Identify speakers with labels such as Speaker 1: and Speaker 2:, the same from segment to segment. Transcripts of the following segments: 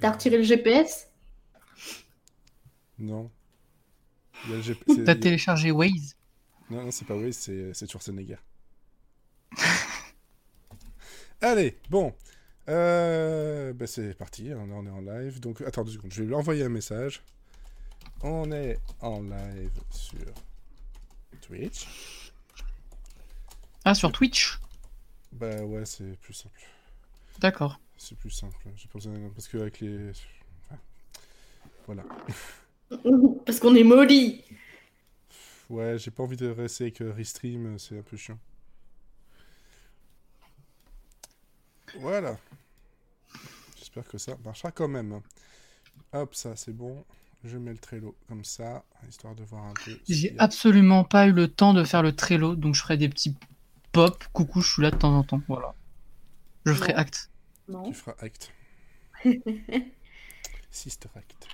Speaker 1: T'as retiré le GPS
Speaker 2: Non. Il y a le GP c'est-
Speaker 3: T'as
Speaker 2: il y a-
Speaker 3: téléchargé Waze?
Speaker 2: Non, non, c'est pas Waze, c'est c'est Schwarzenegger. Allez, bon. Euh, bah c'est parti, on on est en live. Donc, attends deux secondes, je vais lui envoyer un message. On est en live sur Twitch.
Speaker 3: Ah, sur Twitch?
Speaker 2: Bah ouais, c'est plus simple.
Speaker 3: D'accord.
Speaker 2: C'est plus simple. J'ai pas besoin parce que avec les. enfin, Voilà.
Speaker 1: Parce qu'on est molly.
Speaker 2: Ouais, j'ai pas envie de rester avec euh, Restream, c'est un peu chiant. Voilà. J'espère que ça marchera quand même. Hop, ça c'est bon. Je mets le Trello comme ça, histoire de voir un peu.
Speaker 3: J'ai absolument pas eu le temps de faire le Trello, donc je ferai des petits pop. Coucou, je suis là de temps en temps. Voilà. Je ferai acte.
Speaker 1: Non.
Speaker 2: Tu feras acte. Sister act.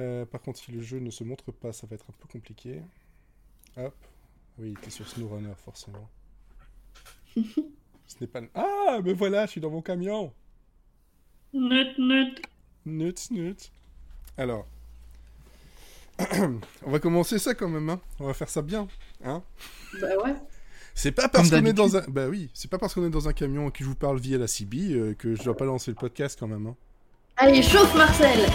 Speaker 2: Euh, par contre, si le jeu ne se montre pas, ça va être un peu compliqué. Hop. Oui, t'es sur SnowRunner, forcément. Ce n'est pas... Ah, mais voilà, je suis dans mon camion
Speaker 1: Nut, nut.
Speaker 2: Nut, nut. Alors... On va commencer ça quand même, hein. On va faire ça bien, hein.
Speaker 1: Bah ouais.
Speaker 2: C'est pas parce qu'on est dans un... Bah oui, c'est pas parce qu'on est dans un camion que je vous parle via la CB euh, que je dois pas lancer le podcast quand même, hein.
Speaker 1: Allez, chauffe Marcel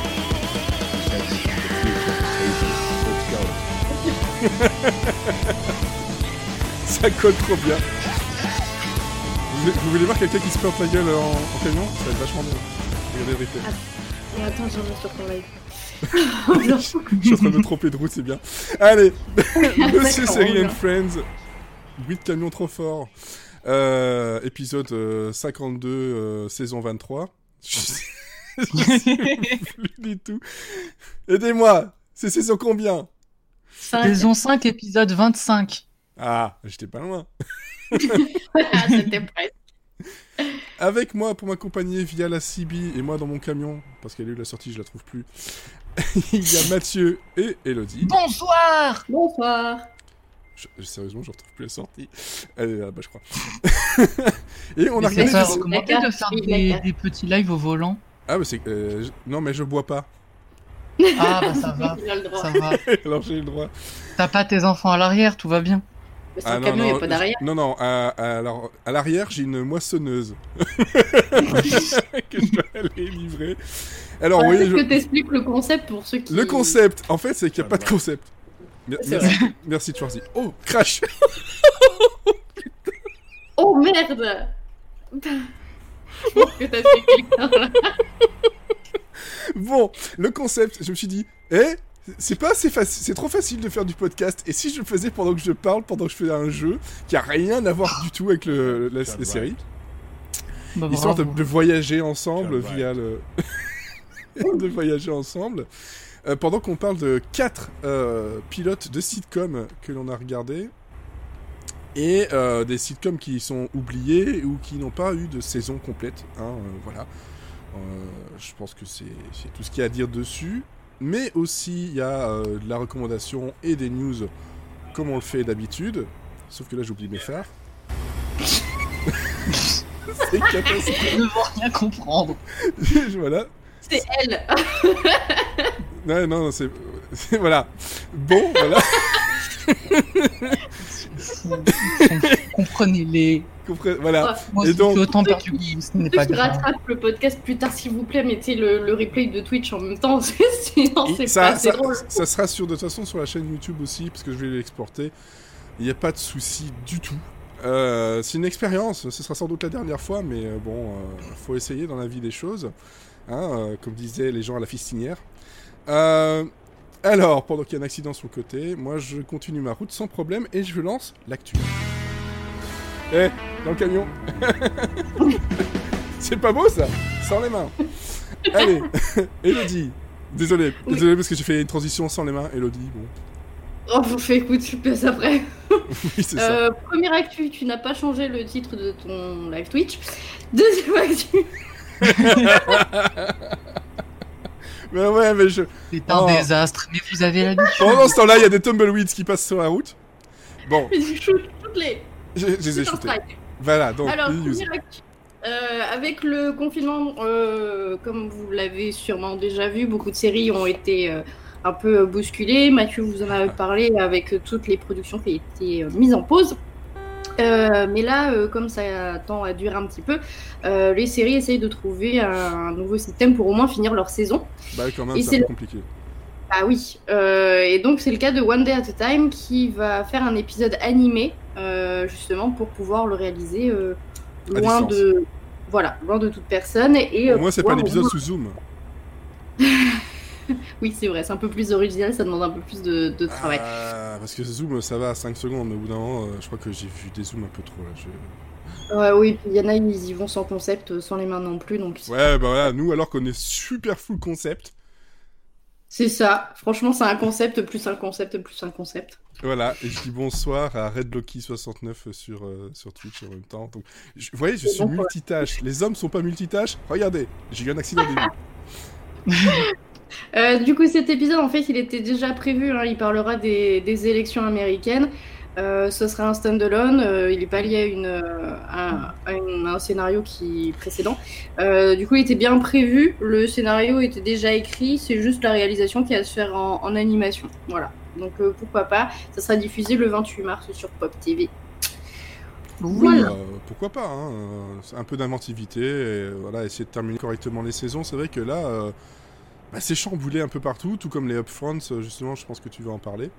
Speaker 2: Ça colle trop bien. Vous, vous voulez voir quelqu'un qui se plante la gueule en, en camion? Ça va être vachement bien. Regardez le replay.
Speaker 1: Et attends, j'en ai sur ton live.
Speaker 2: Je suis en train de me tromper de route, c'est bien. Allez, Monsieur
Speaker 1: D'accord,
Speaker 2: Série
Speaker 1: on
Speaker 2: and
Speaker 1: verra.
Speaker 2: Friends, 8 camions trop forts. Euh, épisode euh, 52, euh, saison 23. Je sais je sais plus du tout. Aidez-moi C'est saison combien?
Speaker 1: Cinq.
Speaker 3: Saison 5, épisode 25.
Speaker 2: Ah, j'étais pas loin.
Speaker 1: Ah, C'était presque.
Speaker 2: Avec moi pour m'accompagner via la CB et moi dans mon camion, parce qu'elle a eu la sortie, je la trouve plus. Il y a Mathieu et Elodie.
Speaker 3: Bonsoir
Speaker 1: Bonsoir.
Speaker 2: Je- sérieusement, je retrouve plus la sortie. Elle est là-bas, je crois. et on a
Speaker 3: Mais
Speaker 2: regardé.
Speaker 3: c'est pas
Speaker 1: des-
Speaker 3: de faire des, petits lives au volant.
Speaker 2: Ah, mais c'est. euh, je- Non, mais je bois pas.
Speaker 3: Ah, bah ça va.
Speaker 1: Il a le droit.
Speaker 3: Ça va.
Speaker 2: Alors j'ai le droit.
Speaker 3: T'as pas tes enfants à l'arrière, tout va bien.
Speaker 1: Mais
Speaker 2: Ah, non,
Speaker 1: camion, il n'y
Speaker 2: non,
Speaker 1: a pas d'arrière.
Speaker 2: Non, non, à, à- alors, à l'arrière, j'ai une moissonneuse que je dois aller livrer. Alors, oui,
Speaker 1: Est-ce
Speaker 2: je-
Speaker 1: que t'expliques le concept pour ceux qui...
Speaker 2: le concept, en fait, c'est qu'il n'y a pas de concept. Merci, merci Schwarzy. Oh, crash
Speaker 1: Oh merde Je pense que t'as fait quelqu'un là.
Speaker 2: Bon, le concept, je me suis dit, eh, c'est pas assez facile, c'est trop facile de faire du podcast. Et si je le faisais pendant que je parle, pendant que je fais un jeu qui a rien à voir du tout avec le, la, la série,
Speaker 3: Bah,
Speaker 2: histoire de, voyager ensemble via le, de voyager ensemble. Euh, pendant qu'on parle de quatre euh, pilotes de sitcoms que l'on a regardés et euh, des sitcoms qui sont oubliés ou qui n'ont pas eu de saison complète. hein, euh, voilà. Euh, je pense que c'est tout ce qu'il y a à dire dessus. Mais aussi, il y a euh, de la recommandation et des news comme on le fait d'habitude. Sauf que là, j'oublie mes phares. c'est catastrophique.
Speaker 3: Je ne veux rien comprendre.
Speaker 2: voilà.
Speaker 1: C'est elle
Speaker 2: Non, non, non, c'est. Voilà. Bon, voilà.
Speaker 3: Comprenez-les.
Speaker 2: Comprenez- Voilà.
Speaker 3: Moi
Speaker 2: Et donc-
Speaker 3: autant perdu ce n'est pas grave.
Speaker 1: rattrapent le podcast plus tard, s'il vous plaît, mettez le, le replay de Twitch en même temps, sinon c'est
Speaker 2: ça,
Speaker 1: pas
Speaker 2: ça,
Speaker 1: drôle.
Speaker 2: ça sera sur, de toute façon sur la chaîne YouTube aussi, parce que je vais l'exporter. Il n'y a pas de souci du tout. Euh, c'est une expérience, ce sera sans doute la dernière fois, mais euh, bon, euh, faut essayer dans la vie des choses. Hein, euh, comme disaient les gens à la fistinière. Euh, alors, pendant qu'il y a un accident sur le côté, moi je continue ma route sans problème et je lance l'actu. Eh, dans le camion C'est pas beau ça? Sans les mains Allez, Elodie Désolé,
Speaker 1: Oui.
Speaker 2: désolé parce que j'ai fait une transition sans les mains, Elodie, bon.
Speaker 1: Oh, vous faites écoute, je passe après.
Speaker 2: Oui, c'est ça.
Speaker 1: Euh, première actu, tu n'as pas changé le titre de ton live Twitch. Deuxième actu,
Speaker 2: Mais ouais, mais je...
Speaker 3: C'est un
Speaker 2: Oh.
Speaker 3: désastre, mais vous avez l'habitude.
Speaker 2: Pendant ce temps-là, il y a des tumbleweeds qui passent sur la route. Bon,
Speaker 1: je shoot toutes les.
Speaker 2: je, je les ai shootés. Voilà, donc,
Speaker 1: Alors. Euh, avec le confinement, euh, comme vous l'avez sûrement déjà vu, beaucoup de séries ont été euh, un peu bousculées. Mathieu vous en a parlé avec toutes les productions qui ont été euh, mises en pause. Euh, mais là, euh, comme ça tend à durer un petit peu, euh, les séries essayent de trouver un nouveau système pour au moins finir leur saison.
Speaker 2: Bah quand même, c'est compliqué.
Speaker 1: Ah oui, et donc c'est le cas de One Day at a Time qui va faire un épisode animé justement pour pouvoir le réaliser loin de voilà loin de toute personne et
Speaker 2: Au moins, c'est pas un épisode sous Zoom.
Speaker 1: Oui c'est vrai, c'est un peu plus original, ça demande un peu plus de, de travail.
Speaker 2: Ah, parce que Zoom, ça va à 5 secondes, mais au bout d'un moment, euh, je crois que j'ai vu des zooms un peu trop là. je-
Speaker 1: Ouais, oui, il y en a ils y vont sans concept, sans les mains non plus, donc
Speaker 2: Ouais, bah voilà, nous, alors qu'on est super full concept,
Speaker 1: c'est ça. Franchement c'est un concept plus un concept plus un concept.
Speaker 2: voilà, et je dis bonsoir à RedLocky69 sur, euh, sur Twitch en même temps. Donc, je- vous voyez, je suis
Speaker 1: bon,
Speaker 2: multitâche. Les hommes sont pas multitâches? Regardez, j'ai eu un accident au début.
Speaker 1: Euh, du coup, cet épisode, en fait, il était déjà prévu. hein, il parlera des, des élections américaines. Euh, ce sera un standalone. euh, il n'est pas lié à, une, euh, à- à une- à un scénario qui précédent. Du coup, il était bien prévu. Le scénario était déjà écrit. C'est juste la réalisation qui va se faire en, en animation. Voilà. Donc, pourquoi pas Ça sera diffusé le 28 mars sur Pop TV. Voilà.
Speaker 2: Euh, pourquoi pas, hein, un peu d'inventivité, et voilà, essayer de terminer correctement les saisons. C'est vrai que là, euh, bah, c'est chamboulé un peu partout, tout comme les upfronts, euh, justement, je pense que tu vas en parler.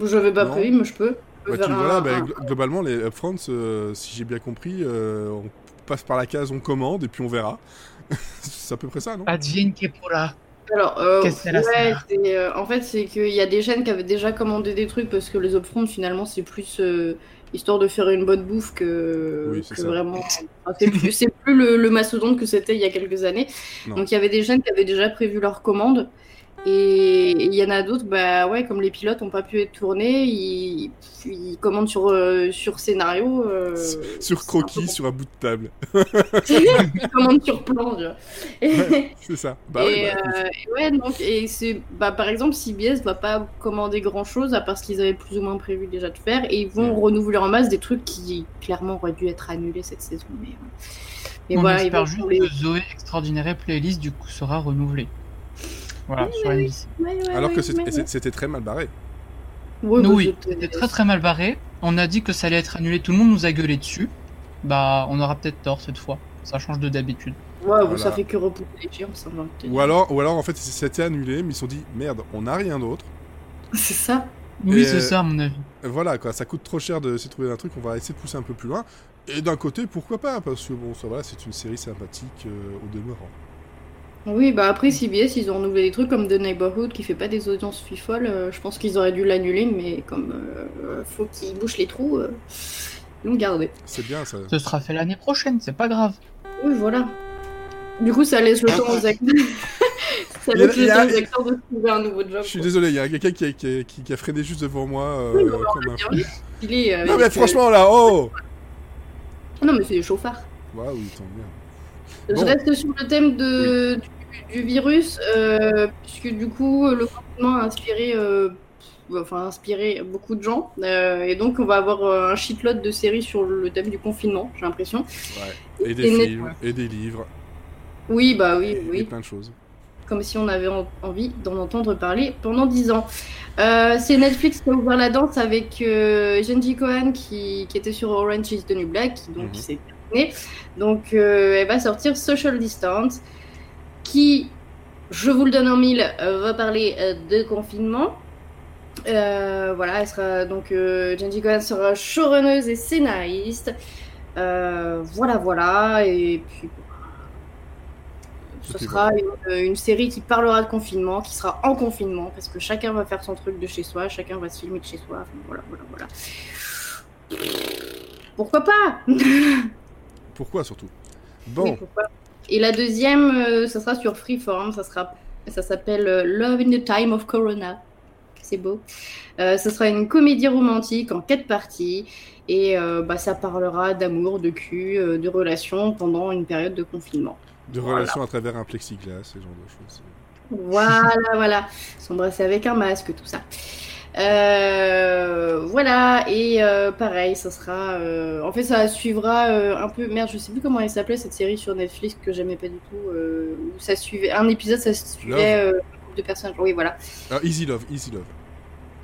Speaker 1: Je n'avais pas prévu, mais je peux.
Speaker 2: Bah, tu, voilà, bah, globalement, les upfronts, euh, si j'ai bien compris, euh, on passe par la case on commande et puis on verra. c'est à peu près ça, non?
Speaker 3: Advienne que pourra.
Speaker 1: Alors, euh, ouais, euh, en fait, c'est qu'il y a des chaînes qui avaient déjà commandé des trucs parce que les upfronts, finalement, c'est plus euh, histoire de faire une bonne bouffe que,
Speaker 2: Oui,
Speaker 1: que vraiment. enfin, c'est plus, le, le mastodonte que c'était il y a quelques années.
Speaker 2: Non.
Speaker 1: Donc, il y avait des chaînes qui avaient déjà prévu leurs commandes. Et il y en a d'autres, bah ouais, comme les pilotes n'ont pas pu être tournés, ils, ils commandent sur, euh, sur scénario. euh,
Speaker 2: Sur croquis, sur un bout de table.
Speaker 1: ils commandent sur plan, tu
Speaker 2: Ouais, c'est ça. Bah
Speaker 1: et,
Speaker 2: bah, écoute.
Speaker 1: euh, et ouais, donc, et c'est, bah, par exemple, CBS va pas commander grand chose à part ce qu'ils avaient plus ou moins prévu déjà de faire, et ils vont renouveler en masse des trucs qui clairement auraient dû être annulés cette saison. Mais, euh, mais
Speaker 3: On
Speaker 1: voilà, ils
Speaker 3: espère
Speaker 1: vont
Speaker 3: juste
Speaker 1: les-
Speaker 3: que Zoé Extraordinaire Playlist du coup sera renouvelée. Voilà, sur NBC.
Speaker 1: Ouais, ouais,
Speaker 2: Alors que c'était très mal barré.
Speaker 1: bah,
Speaker 3: oui,
Speaker 1: c'était-
Speaker 3: très très mal barré. On a dit que ça allait être annulé, tout le monde nous a gueulé dessus. Bah, on aura peut-être tort cette fois. Ça change de d'habitude.
Speaker 1: Ouais, bon,
Speaker 2: Voilà.
Speaker 1: ça fait que repousser les dire.
Speaker 2: Ou alors, ou alors en fait, c'était annulé, mais ils se sont dit merde, on n'a rien d'autre.
Speaker 1: C'est ça.
Speaker 3: Oui, c'est ça à mon avis.
Speaker 2: Voilà, quoi, ça coûte trop cher de s'y trouver un truc, on va essayer de pousser un peu plus loin. Et d'un côté, pourquoi pas? Parce que bon, ça va, c'est une série sympathique euh, au demeurant.
Speaker 1: Oui, bah après CBS, ils ont renouvelé des trucs comme The Neighborhood qui fait pas des audiences fifolles. euh, je pense qu'ils auraient dû l'annuler, mais comme euh, faut qu'ils bouchent les trous, euh, ils l'ont gardé.
Speaker 2: C'est bien ça.
Speaker 3: Ce sera fait l'année prochaine, c'est pas grave.
Speaker 1: Oui, voilà. Du coup, ça laisse le temps aux acteurs. ça laisse le temps aux de trouver un nouveau job.
Speaker 2: Je suis
Speaker 1: quoi.
Speaker 2: désolé, il y a quelqu'un qui, a- qui, a- qui- qui a freiné juste devant moi euh,
Speaker 1: Oui,
Speaker 2: comme un fou.
Speaker 1: Il est, euh,
Speaker 2: Non
Speaker 1: avec,
Speaker 2: mais
Speaker 1: euh,
Speaker 2: franchement là, oh
Speaker 1: Non, mais c'est des chauffards.
Speaker 2: Ouais, oui, tant bien.
Speaker 1: Je
Speaker 2: Bon.
Speaker 1: reste sur le thème de, du, du virus, euh, puisque du coup, le confinement a inspiré, euh, enfin, inspiré beaucoup de gens. euh, et donc, on va avoir un shitload de séries sur le thème du confinement, j'ai l'impression.
Speaker 2: Ouais. Et des
Speaker 1: Et net-
Speaker 2: films, et des livres,
Speaker 1: Oui, bah oui,
Speaker 2: et
Speaker 1: oui.
Speaker 2: plein de choses.
Speaker 1: Comme si on avait en- envie d'en entendre parler pendant 10 ans. C'est Netflix qui a ouvert la danse avec Genji Cohen qui, qui était sur Orange is the New Black, qui donc
Speaker 2: Mhm.
Speaker 1: s'est terminé. Donc elle va sortir Social Distance, qui, je vous le donne en mille, euh, va parler euh, de confinement. Euh, voilà, elle sera donc euh, Cohen sera showrunneuse et scénariste. Euh, voilà, voilà, et puis ce sera une, une série qui parlera de confinement, qui sera en confinement, parce que chacun va faire son truc de chez soi, chacun va se filmer de chez soi. Enfin, voilà, voilà, voilà. Pourquoi pas?
Speaker 2: Pourquoi surtout?
Speaker 1: Oui,
Speaker 2: Bon,
Speaker 1: pourquoi Et la deuxième, euh, ça sera sur Freeform, ça sera, ça s'appelle euh, Love in the Time of Corona. C'est beau. Euh, ce sera une comédie romantique en quatre parties et euh, bah, ça parlera d'amour, de cul, euh, de relations pendant une période de confinement.
Speaker 2: de
Speaker 1: voilà.
Speaker 2: relations à travers un plexiglas, ce genre de choses.
Speaker 1: Voilà, voilà. S'embrasser avec un masque, tout ça. Euh, voilà, et euh, pareil, ça sera. euh, En fait, ça suivra un peu. Merde, je sais plus comment elle s'appelait cette série sur Netflix que j'aimais pas du tout. Où ça suivait. Un épisode, ça suivait un groupe de personnages. Oui, voilà.
Speaker 2: Ah, Easy Love, Easy Love.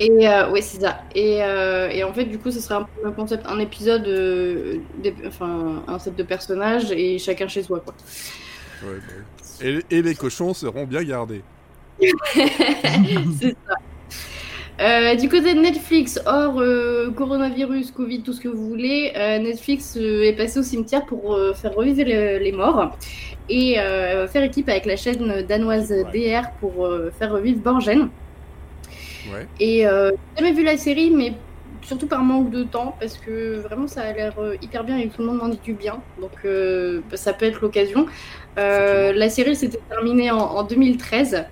Speaker 1: Et ouais, c'est ça. Et, et en fait, du coup, ce sera un peu concept, un épisode, des- enfin, un set de personnages et chacun chez soi, quoi.
Speaker 2: Ouais, bah et, et les cochons seront bien gardés.
Speaker 1: c'est ça. Euh, du côté de Netflix, hors euh, coronavirus, Covid, tout ce que vous voulez, euh, Netflix est passé au cimetière pour faire revivre les, les morts et faire équipe avec la chaîne danoise DR pour faire revivre Borgen.
Speaker 2: Ouais.
Speaker 1: Et j'ai jamais vu la série, mais surtout par manque de temps, parce que vraiment ça a l'air hyper bien et tout le monde m'en dit du bien. Donc ça peut être l'occasion. La série s'était terminée en, en 2013.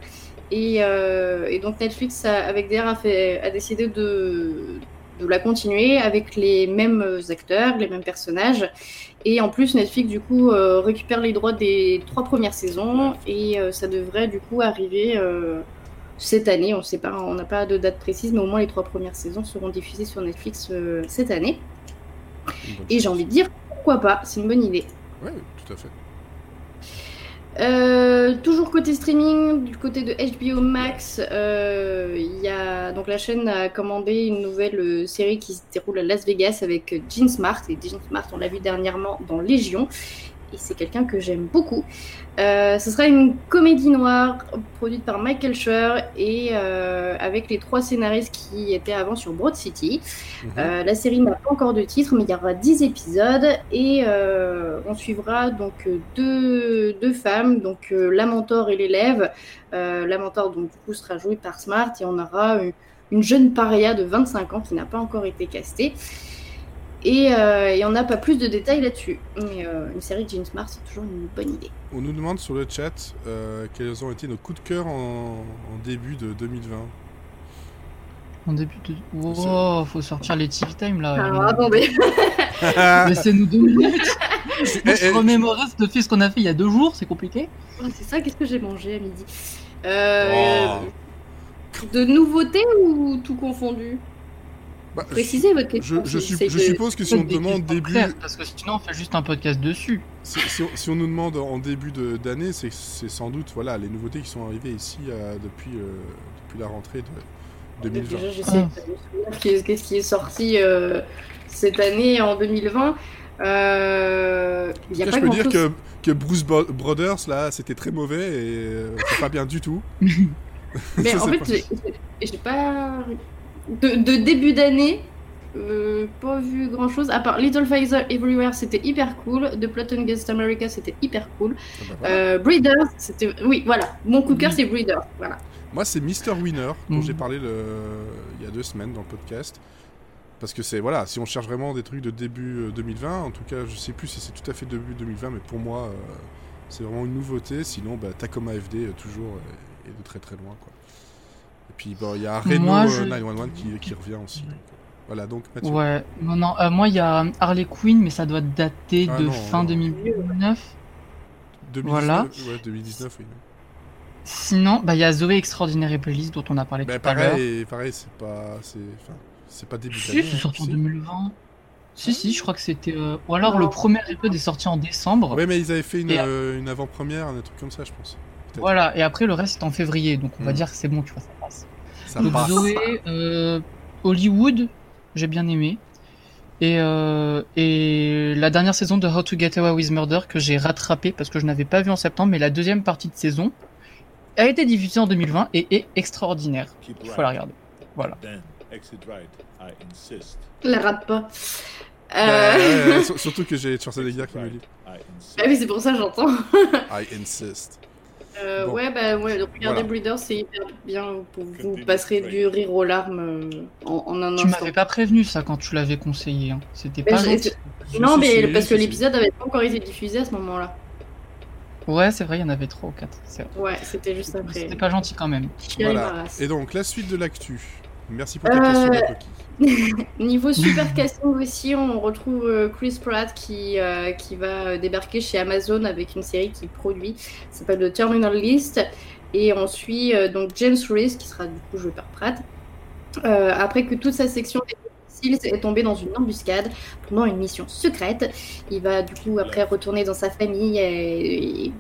Speaker 1: Et, euh, et donc Netflix, a- avec DR, a, fait, a décidé de, de la continuer avec les mêmes acteurs, les mêmes personnages. Et en plus, Netflix, du coup, euh, récupère les droits des trois premières saisons. Et euh, ça devrait, du coup, arriver cette année. On sait pas, on n'a pas de date précise, mais au moins les trois premières saisons seront diffusées sur Netflix cette année. Et j'ai envie de dire, pourquoi pas? C'est une bonne idée.
Speaker 2: Ouais, tout à fait.
Speaker 1: Euh, toujours côté streaming, du côté de HBO Max, euh, y a donc la chaîne a commandé une nouvelle euh, série qui se déroule à Las Vegas avec euh, Jean Smart. Et Jean Smart on l'a vu dernièrement dans Légion et c'est quelqu'un que j'aime beaucoup. Euh, ce sera une comédie noire produite par Michael Schur et euh, avec les trois scénaristes qui étaient avant sur Broad City.
Speaker 2: Mhm.
Speaker 1: Euh, la série n'a pas encore de titre, mais il y aura 10 épisodes et euh, on suivra donc euh, deux, deux femmes, donc euh, la mentor et l'élève. Euh, la mentor donc du coup sera jouée par Smart et on aura une, une jeune paria de 25 ans qui n'a pas encore été castée. Et euh, il n'y en a pas plus de détails là-dessus. Mais euh, une série de Jean Smart, c'est toujours une bonne idée.
Speaker 2: On nous demande sur le chat euh, quels ont été nos coups de cœur en, en début de 2020.
Speaker 3: En début de. Oh, faut sortir les TV Time là.
Speaker 1: Alors attendez.
Speaker 3: Laissez-nous deux minutes.
Speaker 2: Eh,
Speaker 3: Faut se
Speaker 2: eh,
Speaker 3: remémorer depuis ce qu'on a fait il y a deux jours, c'est compliqué.
Speaker 1: Oh, c'est ça, qu'est-ce que j'ai mangé à midi? Euh,
Speaker 2: Oh.
Speaker 1: De nouveautés ou tout confondu?
Speaker 2: Bah,
Speaker 1: Précisez votre
Speaker 2: je,
Speaker 1: question.
Speaker 2: je, sup-
Speaker 1: c'est
Speaker 2: je suppose que si on demande début,
Speaker 3: claires, parce que sinon on fait juste un podcast dessus.
Speaker 2: si, si on, si on nous demande en début de- d'année, c'est c'est sans doute voilà les nouveautés qui sont arrivées ici euh, depuis euh, depuis la rentrée de 2020.
Speaker 1: Déjà, j'essaie de me souvenir qu'est- qu'est-ce qui est sorti euh, cette année en 2020. Euh, Il y a pas
Speaker 2: je peux dire que, que Bruce Bo- Brothers là, c'était très mauvais et euh, c'est pas bien du tout.
Speaker 1: Mais
Speaker 2: Ça,
Speaker 1: en fait, j'ai pas. De, de début d'année, euh, pas vu grand chose. À part Little Pfizer Everywhere, c'était hyper cool. The Plot Against America, c'était hyper cool.
Speaker 2: Ah bah voilà.
Speaker 1: Euh, Breeders, c'était. Oui, voilà. Mon coup de cœur,
Speaker 3: Oui.
Speaker 1: c'est Breeders. Voilà.
Speaker 2: Moi, c'est Mr. Winner, dont j'ai parlé le... il y a deux semaines dans le podcast. Parce que c'est, voilà, si on cherche vraiment des trucs de début euh, 2020, en tout cas, je sais plus si c'est tout à fait début 2020, mais pour moi, euh, c'est vraiment une nouveauté. Sinon, bah, Tacoma FD, euh, toujours, euh, est de très très loin, quoi. Et puis, bon, il y a Reno
Speaker 3: Moi,
Speaker 2: euh,
Speaker 3: je-
Speaker 2: 911 qui, qui revient aussi. donc, euh, voilà, donc, Mathieu.
Speaker 3: Ouais, non, non, euh, moi il y a Harley Quinn, mais ça doit dater
Speaker 2: Ah
Speaker 3: de
Speaker 2: non,
Speaker 3: fin
Speaker 2: non.
Speaker 3: 2019.
Speaker 2: 2019,
Speaker 3: Voilà.
Speaker 2: Ouais, 2019, oui.
Speaker 3: Sinon, bah il y a Zoé Extraordinary Playlist dont on a parlé
Speaker 2: Bah,
Speaker 3: tout à l'heure.
Speaker 2: pareil, pareil, c'est pas, c'est, pas début
Speaker 3: Si, c'est
Speaker 2: hein,
Speaker 3: sorti en
Speaker 2: si.
Speaker 3: 2020. Si, si, je crois que c'était. euh, Ou alors le premier épisode est sorti en décembre.
Speaker 2: Ouais, mais ils avaient fait une,
Speaker 3: Et-
Speaker 2: euh, une avant-première, un truc comme ça, je pense.
Speaker 3: Voilà, et après le reste est en février, donc on va
Speaker 2: Hmm.
Speaker 3: dire que c'est bon, tu vois, ça.
Speaker 2: Ça
Speaker 3: donc
Speaker 2: passe.
Speaker 3: Zoé, euh, Hollywood, j'ai bien aimé. Et, euh, et la dernière saison de How to Get Away with Murder que j'ai rattrapé parce que je n'avais pas vu en septembre, mais la deuxième partie de saison a été diffusée en 2020 et est extraordinaire. Il faut la regarder. Voilà.
Speaker 4: Insist.
Speaker 1: La rate pas.
Speaker 2: Bah,
Speaker 1: Euh...
Speaker 2: surtout que j'ai Schwarzenegger qui me dit
Speaker 1: ah oui, c'est pour ça que j'entends.
Speaker 2: I insist.
Speaker 1: Euh,
Speaker 2: Bon.
Speaker 1: Ouais, bah ouais, donc regardez
Speaker 2: Voilà.
Speaker 1: Breeders, c'est hyper bien. Pour vous
Speaker 4: Continue,
Speaker 1: passerez du rire aux larmes euh, en, en un
Speaker 3: Tu
Speaker 1: instant.
Speaker 3: m'avais pas prévenu ça quand tu l'avais conseillé. hein. C'était pas.
Speaker 1: Non, mais parce que l'épisode avait pas encore été diffusé à ce moment-là.
Speaker 3: Ouais, c'est vrai, il y en avait trois ou quatre.
Speaker 1: Ouais, c'était juste après.
Speaker 3: C'était pas gentil quand même.
Speaker 2: Voilà. Et donc, la suite de l'actu. Merci pour ta
Speaker 1: Euh,
Speaker 2: question, coquille.
Speaker 1: Niveau super casting aussi, on retrouve euh, Chris Pratt qui, euh, qui va euh, débarquer chez Amazon avec une série qu'il produit. Ça s'appelle The Terminal List. Et on suit euh, donc James Reese qui sera du coup joué par Pratt. Euh, après que toute sa section Seals est tombée dans une embuscade pendant une mission secrète. Il va du coup après retourner dans sa famille et, et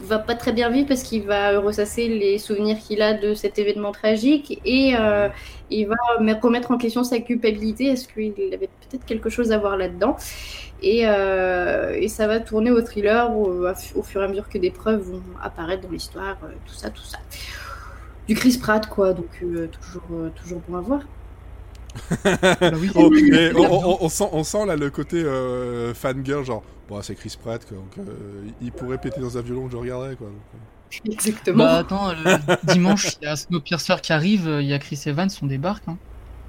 Speaker 1: va pas très bien vivre parce qu'il va ressasser les souvenirs qu'il a de cet événement tragique et euh, il va me- remettre en question sa culpabilité. Est-ce qu'il avait peut-être quelque chose à voir là-dedans? Et, euh, ça va tourner au thriller au, au fur et à mesure que des preuves vont apparaître dans l'histoire, euh, tout ça, tout ça. Du Chris Pratt, quoi, donc euh, toujours, euh, toujours bon à voir.
Speaker 3: Bah oui.
Speaker 2: Oh, et on, on- on sent, on sent là le côté euh, fangirl, genre, bon, c'est Chris Pratt, quoi, donc euh, il pourrait péter dans un violon que je regarderais, quoi. donc, euh.
Speaker 1: Exactement.
Speaker 3: Bah attends, le dimanche, il y a Snowpiercer qui arrive, il y a Chris Evans, on débarque. Hein.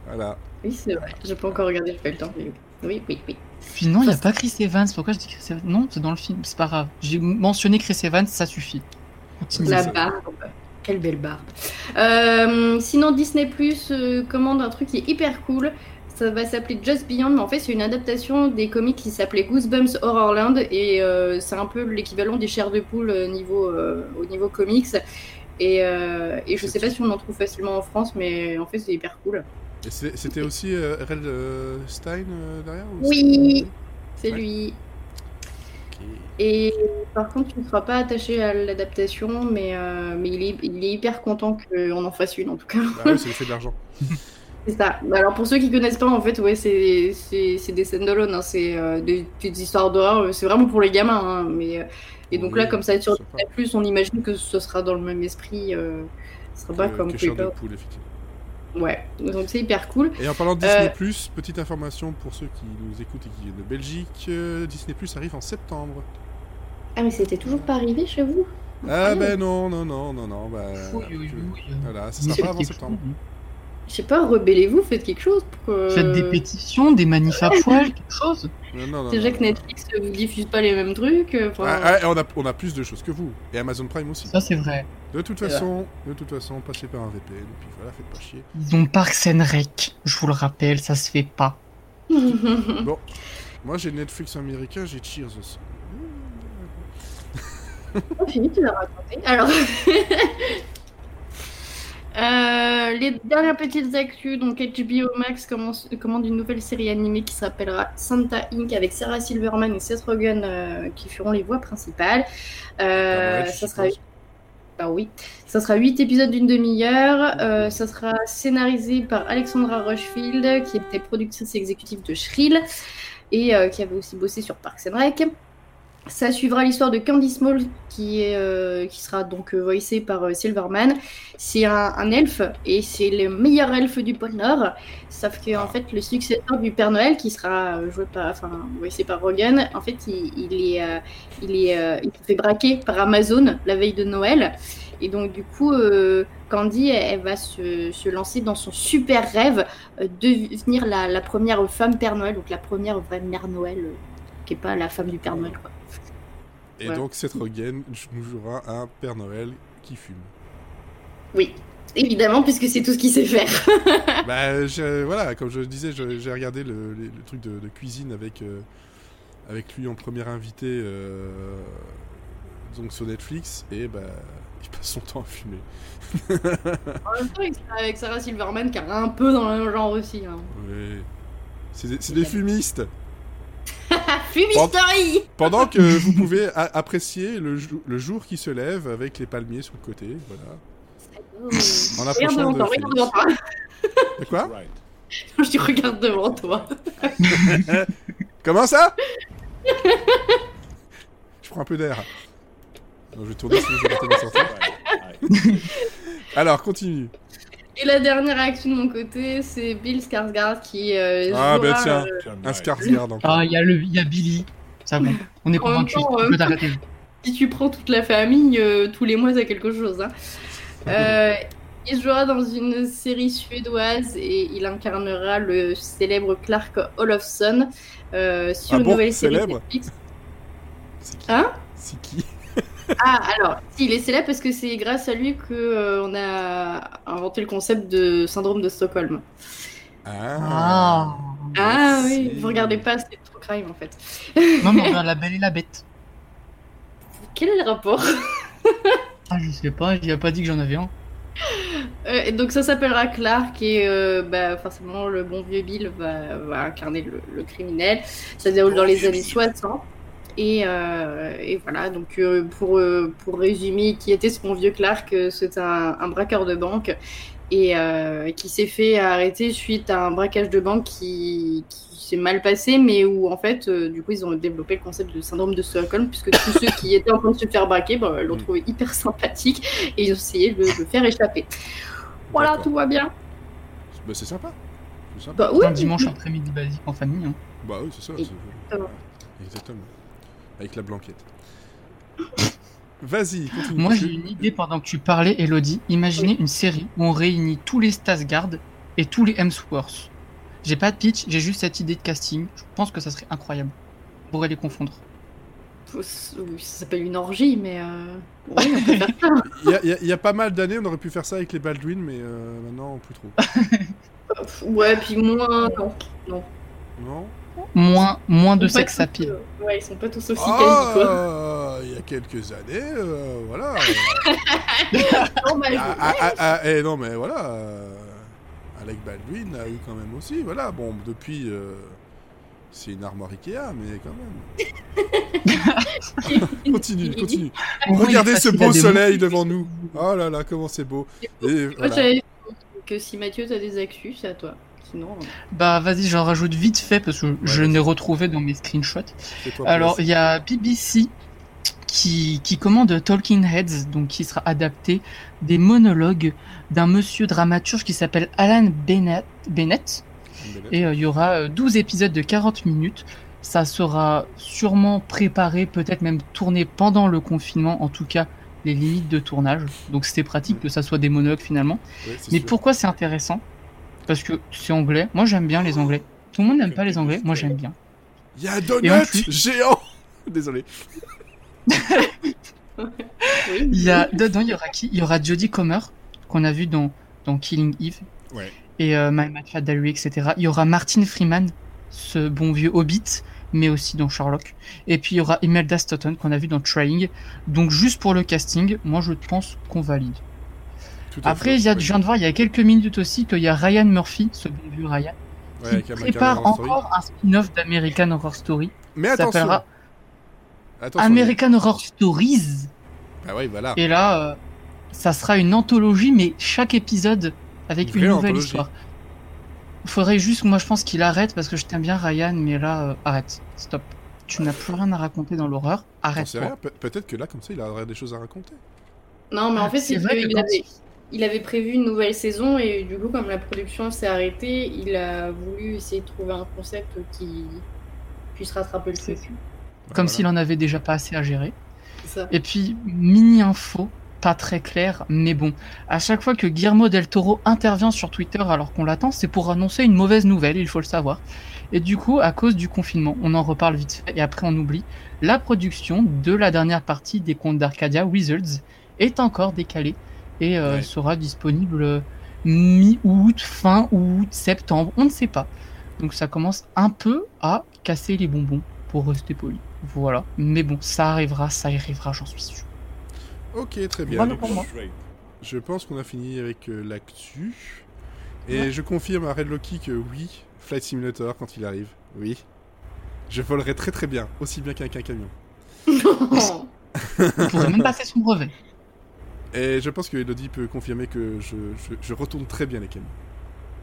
Speaker 2: Voilà.
Speaker 1: Oui, c'est vrai. J'ai pas encore regardé, j'ai pas eu le temps. mais Oui, oui, oui.
Speaker 3: Puis non, il n'y a pas Chris Evans. Pourquoi je dis Chris Evans Non, c'est dans le film, c'est pas grave. J'ai mentionné Chris Evans, ça suffit. Continue.
Speaker 1: La barbe. Quelle belle barbe. Euh, sinon, Disney Plus euh, commande un truc qui est hyper cool. Ça va s'appeler Just Beyond, mais en fait, c'est une adaptation des comics qui s'appelait Goosebumps Horrorland. Et euh, c'est un peu l'équivalent des chairs de poule niveau, euh, au niveau comics. Et, et je sais pas si on en trouve facilement en France, mais en fait, c'est hyper cool.
Speaker 2: Et c'était aussi R.L. euh, Stein derrière ou
Speaker 1: Oui. C'est
Speaker 2: Ouais.
Speaker 1: lui. Et par contre, tu ne seras pas attaché à l'adaptation, mais, euh, mais il, est, il est hyper content qu'on en fasse une, en tout cas.
Speaker 2: Bah lui fait de l'argent.
Speaker 1: C'est ça. Bah Alors pour ceux qui connaissent pas, en fait, ouais, c'est c'est c'est des stand-alone, hein, c'est euh, des petites histoires d'horreur. euh, C'est vraiment pour les gamins, hein, mais euh, et donc là,
Speaker 2: Oui,
Speaker 1: comme ça sur plus, on imagine que ce sera dans le même esprit. Euh, ce sera pas
Speaker 2: Que-
Speaker 1: comme
Speaker 2: que de poule, effectivement.
Speaker 1: Ouais. Donc c'est hyper cool.
Speaker 2: Et en parlant de
Speaker 1: Euh,
Speaker 2: Disney+, petite information pour ceux qui nous écoutent et qui viennent de Belgique, euh, Disney+, arrive en septembre.
Speaker 1: Ah mais c'était toujours pas arrivé chez vous?
Speaker 2: Ah
Speaker 1: Incroyable.
Speaker 2: ben non, non, non, non, non, bah...
Speaker 3: Oui, oui.
Speaker 2: Voilà, ça sera
Speaker 3: faites
Speaker 2: pas avant septembre.
Speaker 1: Je sais pas, rebellez-vous, faites quelque chose pour que.
Speaker 3: Faites des pétitions, des manifs à poil, quelque chose.
Speaker 2: Non, non, non,
Speaker 1: Déjà que. Netflix euh, vous diffuse pas les mêmes trucs. euh, enfin,
Speaker 2: Ah, ah, on, a, on a plus de choses que vous. Et Amazon Prime aussi.
Speaker 3: Ça, c'est vrai.
Speaker 2: De toute façon, de toute façon, passez par un VPN, et puis voilà, faites pas chier.
Speaker 3: Ils ont Parks and Rec. Je vous le rappelle, ça se fait pas.
Speaker 2: Bon, moi j'ai Netflix américain, j'ai Cheers aussi.
Speaker 1: Oh, fini, tu l'as raconté. Alors. Euh, les dernières petites actus, donc HBO Max commence, commande une nouvelle série animée qui s'appellera Santa Inc. avec Sarah Silverman et Seth Rogen euh, qui feront les voix principales. Euh,
Speaker 2: Noël, je
Speaker 1: ça sera
Speaker 2: suppose.
Speaker 1: Ah oui, ça sera 8 épisodes d'une demi-heure. Euh, ça sera scénarisé par Alexandra Rushfield, qui était productrice exécutive de Shrill et qui avait aussi bossé sur Parks and Rec. Ça suivra l'histoire de Candy Small, qui, est, euh, qui sera donc euh, voicé par euh, Silverman. C'est un, un elfe et c'est le meilleur elfe du pôle Nord. Sauf que en fait, le successeur du Père Noël, qui sera joué par, enfin, voicé par Rogan, en fait, il, est, euh, il est, il se fait braquer par Amazon la veille de Noël. Et donc, du coup, Candy, elle, va se, se lancer dans son super rêve de devenir la, première femme Père Noël, donc la première vraie Mère Noël, qui est pas la femme du Père Noël. Quoi.
Speaker 2: Et
Speaker 1: Ouais.
Speaker 2: donc Seth Rogen nous jouera un Père Noël qui fume.
Speaker 1: Oui, évidemment, puisque c'est tout ce qu'il sait faire.
Speaker 2: bah je- voilà, comme je disais, j'ai regardé le, truc de, de cuisine avec, euh, avec lui en premier invité euh, donc sur Netflix, et bah il passe son temps à fumer.
Speaker 1: En même temps, avec- Sarah Silverman, qui est un peu dans le même genre aussi. Hein.
Speaker 2: C'est des, c'est des fumistes
Speaker 1: Fumisterie
Speaker 2: Pendant que vous pouvez apprécier le, jou- le jour qui se lève avec les palmiers sur le côté, voilà. En
Speaker 1: Regarde
Speaker 2: approchant
Speaker 1: devant
Speaker 2: de
Speaker 1: toi, regarde devant toi.
Speaker 2: De quoi?
Speaker 4: Right.
Speaker 1: Je dis regarde devant toi.
Speaker 2: Comment ça? Je prends un peu d'air. Je vais tourner sinon je vais ma sortie. Alors, continue.
Speaker 1: Et la dernière action de mon côté, c'est Bill Skarsgård qui euh,
Speaker 2: Ah, bah tiens.
Speaker 1: euh,
Speaker 4: Turn
Speaker 2: Un. Skarsgård encore.
Speaker 3: Ah, il y, a le- il y a Billy. Ça bon, on est convaincus.
Speaker 1: euh, si tu prends toute la famille, euh, tous les mois, t'as quelque chose. Hein. Euh, il jouera dans une série suédoise et il incarnera le célèbre Clark Olofsson euh, sur
Speaker 2: Ah
Speaker 1: une
Speaker 2: bon,
Speaker 1: nouvelle série
Speaker 2: célèbre
Speaker 1: Netflix.
Speaker 2: C'est qui
Speaker 1: Hein?
Speaker 2: C'est qui?
Speaker 1: Ah, alors, si, il est célèbre parce que c'est grâce à lui que euh, on a inventé le concept de syndrome de Stockholm.
Speaker 3: Ah.
Speaker 1: Ah
Speaker 2: merci.
Speaker 1: oui, vous regardez pas, c'est trop crime en fait.
Speaker 3: Non, mais on regarde la belle et la bête.
Speaker 1: Quel est le rapport
Speaker 3: Ah, je sais pas, il a pas dit que j'en avais un.
Speaker 1: Euh, et donc ça s'appellera Clark et euh, bah, forcément le bon vieux Bill va, va incarner le, le criminel. Ça se déroule
Speaker 2: Bon
Speaker 1: dans les années
Speaker 2: Bill.
Speaker 1: 60. Et, euh, et voilà, donc euh, pour, euh, pour résumer, qui était ce bon vieux Clark C'est un, un braqueur de banque et euh, qui s'est fait arrêter suite à un braquage de banque qui, qui s'est mal passé, mais où en fait, euh, du coup, ils ont développé le concept de syndrome de Stockholm, puisque tous ceux qui étaient en train de se faire braquer bah, l'ont
Speaker 2: Mm.
Speaker 1: trouvé hyper sympathique et ils ont essayé de le faire échapper. Voilà, tout va bien.
Speaker 2: Bah, c'est sympa. C'est sympa.
Speaker 1: Bah oui.
Speaker 3: Un dimanche après-midi basique en famille. hein.
Speaker 2: Bah oui, c'est ça. c'est-
Speaker 1: Exactement.
Speaker 2: Exactement. Avec la blanquette. Vas-y, continue.
Speaker 3: Moi, j'ai une idée pendant que tu parlais, Elodie. Imaginez une série où on réunit tous les Stasgard et tous les Hemsworth. J'ai pas de pitch, j'ai juste cette idée de casting. Je pense que ça serait incroyable. On pourrait les confondre.
Speaker 1: Oui, Ça s'appelle une orgie, mais euh... oui, on peut faire ça.
Speaker 2: Il y, a- il y pas mal d'années, on aurait pu faire ça avec les Baldwin, mais euh, maintenant, plus trop.
Speaker 1: Ouais, puis moins. Non. non.
Speaker 2: Non?
Speaker 3: Moins, moins de sex appeal.
Speaker 1: euh, Ouais, ils sont pas tous aussi quasi, quoi.
Speaker 2: Ah, il y a quelques années, euh, voilà.
Speaker 1: Normal.
Speaker 2: ah, ah, ah, ah, eh, non, mais voilà. euh, Alec Baldwin a eu quand même aussi, voilà. Bon, depuis, euh, c'est une armoire Ikea, mais quand même. Continue, continue. Regardez ce beau soleil devant nous. Oh là là, comment c'est beau. Et
Speaker 1: Moi,
Speaker 2: voilà.
Speaker 1: j'avais que si Mathieu, t'as des actus, c'est à toi. Sinon. euh,
Speaker 3: Bah, vas-y, j'en rajoute vite fait parce que je l'ai retrouvé dans mes screenshots. Alors, il y a BBC qui, qui commande Talking Heads, donc qui sera adapté des monologues d'un monsieur dramaturge qui s'appelle Alan Bennett. Bennett et euh, il y aura euh, 12 épisodes de 40 minutes. Ça sera sûrement préparé, peut-être même tourné pendant le confinement, en tout cas les limites de tournage. Donc c'était pratique que ça soit des monologues finalement.
Speaker 2: Ouais,
Speaker 3: Mais
Speaker 2: sûr.
Speaker 3: pourquoi c'est intéressant? Parce que c'est anglais. Moi j'aime bien les anglais. Tout le monde n'aime pas les anglais. Moi j'aime bien.
Speaker 2: Il y a un donut
Speaker 3: plus-
Speaker 2: géant Désolé.
Speaker 3: Il y a dedans il y aura qui? Il y aura Jodie Comer qu'on a vu dans dans Killing Eve
Speaker 2: Ouais.
Speaker 3: et euh, My Mad Fat Diary, etc. Il y aura Martin Freeman, ce bon vieux Hobbit, mais aussi dans Sherlock. Et puis il y aura Imelda Staunton qu'on a vu dans Trying. Donc juste pour le casting, moi je pense qu'on valide. Après, il y a, je viens de voir il y a quelques minutes aussi qu'il y a Ryan Murphy, ce bon vieux Ryan,
Speaker 2: Ouais,
Speaker 3: qui prépare encore un spin-off d'American Horror Story.
Speaker 2: Mais
Speaker 3: Ça
Speaker 2: attention.
Speaker 3: s'appellera
Speaker 2: attention
Speaker 3: American Horror Stories.
Speaker 2: Ah ouais, voilà.
Speaker 3: Et là, euh, ça sera une anthologie, mais chaque épisode avec
Speaker 2: Une
Speaker 3: nouvelle
Speaker 2: anthologie.
Speaker 3: histoire. Faudrait juste, moi je pense qu'il arrête parce que je t'aime bien Ryan, mais là, euh, arrête, stop. Tu n'as plus rien à raconter dans l'horreur, arrête.
Speaker 2: peut-être que là, comme ça, il aurait des choses à raconter.
Speaker 1: Non, mais en fait,
Speaker 3: C'est vrai que
Speaker 1: qu'il
Speaker 3: quand-
Speaker 1: avait, il avait prévu une nouvelle saison et du coup, comme la production s'est arrêtée, il a voulu essayer de trouver un concept qui puisse rattraper le truc.
Speaker 3: Comme
Speaker 2: voilà.
Speaker 3: s'il en avait déjà pas assez à gérer.
Speaker 1: Ça.
Speaker 3: Et puis, mini info, pas très clair, mais bon. À chaque fois que Guillermo del Toro intervient sur Twitter alors qu'on l'attend, c'est pour annoncer une mauvaise nouvelle, il faut le savoir. Et du coup, à cause du confinement, on en reparle vite fait et après on oublie, la production de la dernière partie des contes d'Arcadia, Wizards, est encore décalée et euh,
Speaker 2: Ouais.
Speaker 3: sera disponible mi-août, fin août, septembre, on ne sait pas. Donc ça commence un peu à casser les bonbons, pour rester poli. Voilà. Mais bon, ça arrivera, ça arrivera, j'en suis sûr.
Speaker 2: Ok, très bien.
Speaker 3: Voilà
Speaker 2: Donc,
Speaker 3: pour moi.
Speaker 2: Je pense qu'on a fini avec euh, l'actu. Et je confirme à Red Loki que oui, Flight Simulator, quand il arrive, oui. Je volerai très très bien, aussi bien qu'un camion.
Speaker 1: Non.
Speaker 3: On pourrait même passer son brevet.
Speaker 2: Et je pense que Elodie peut confirmer que je, je, je retourne très bien les camions.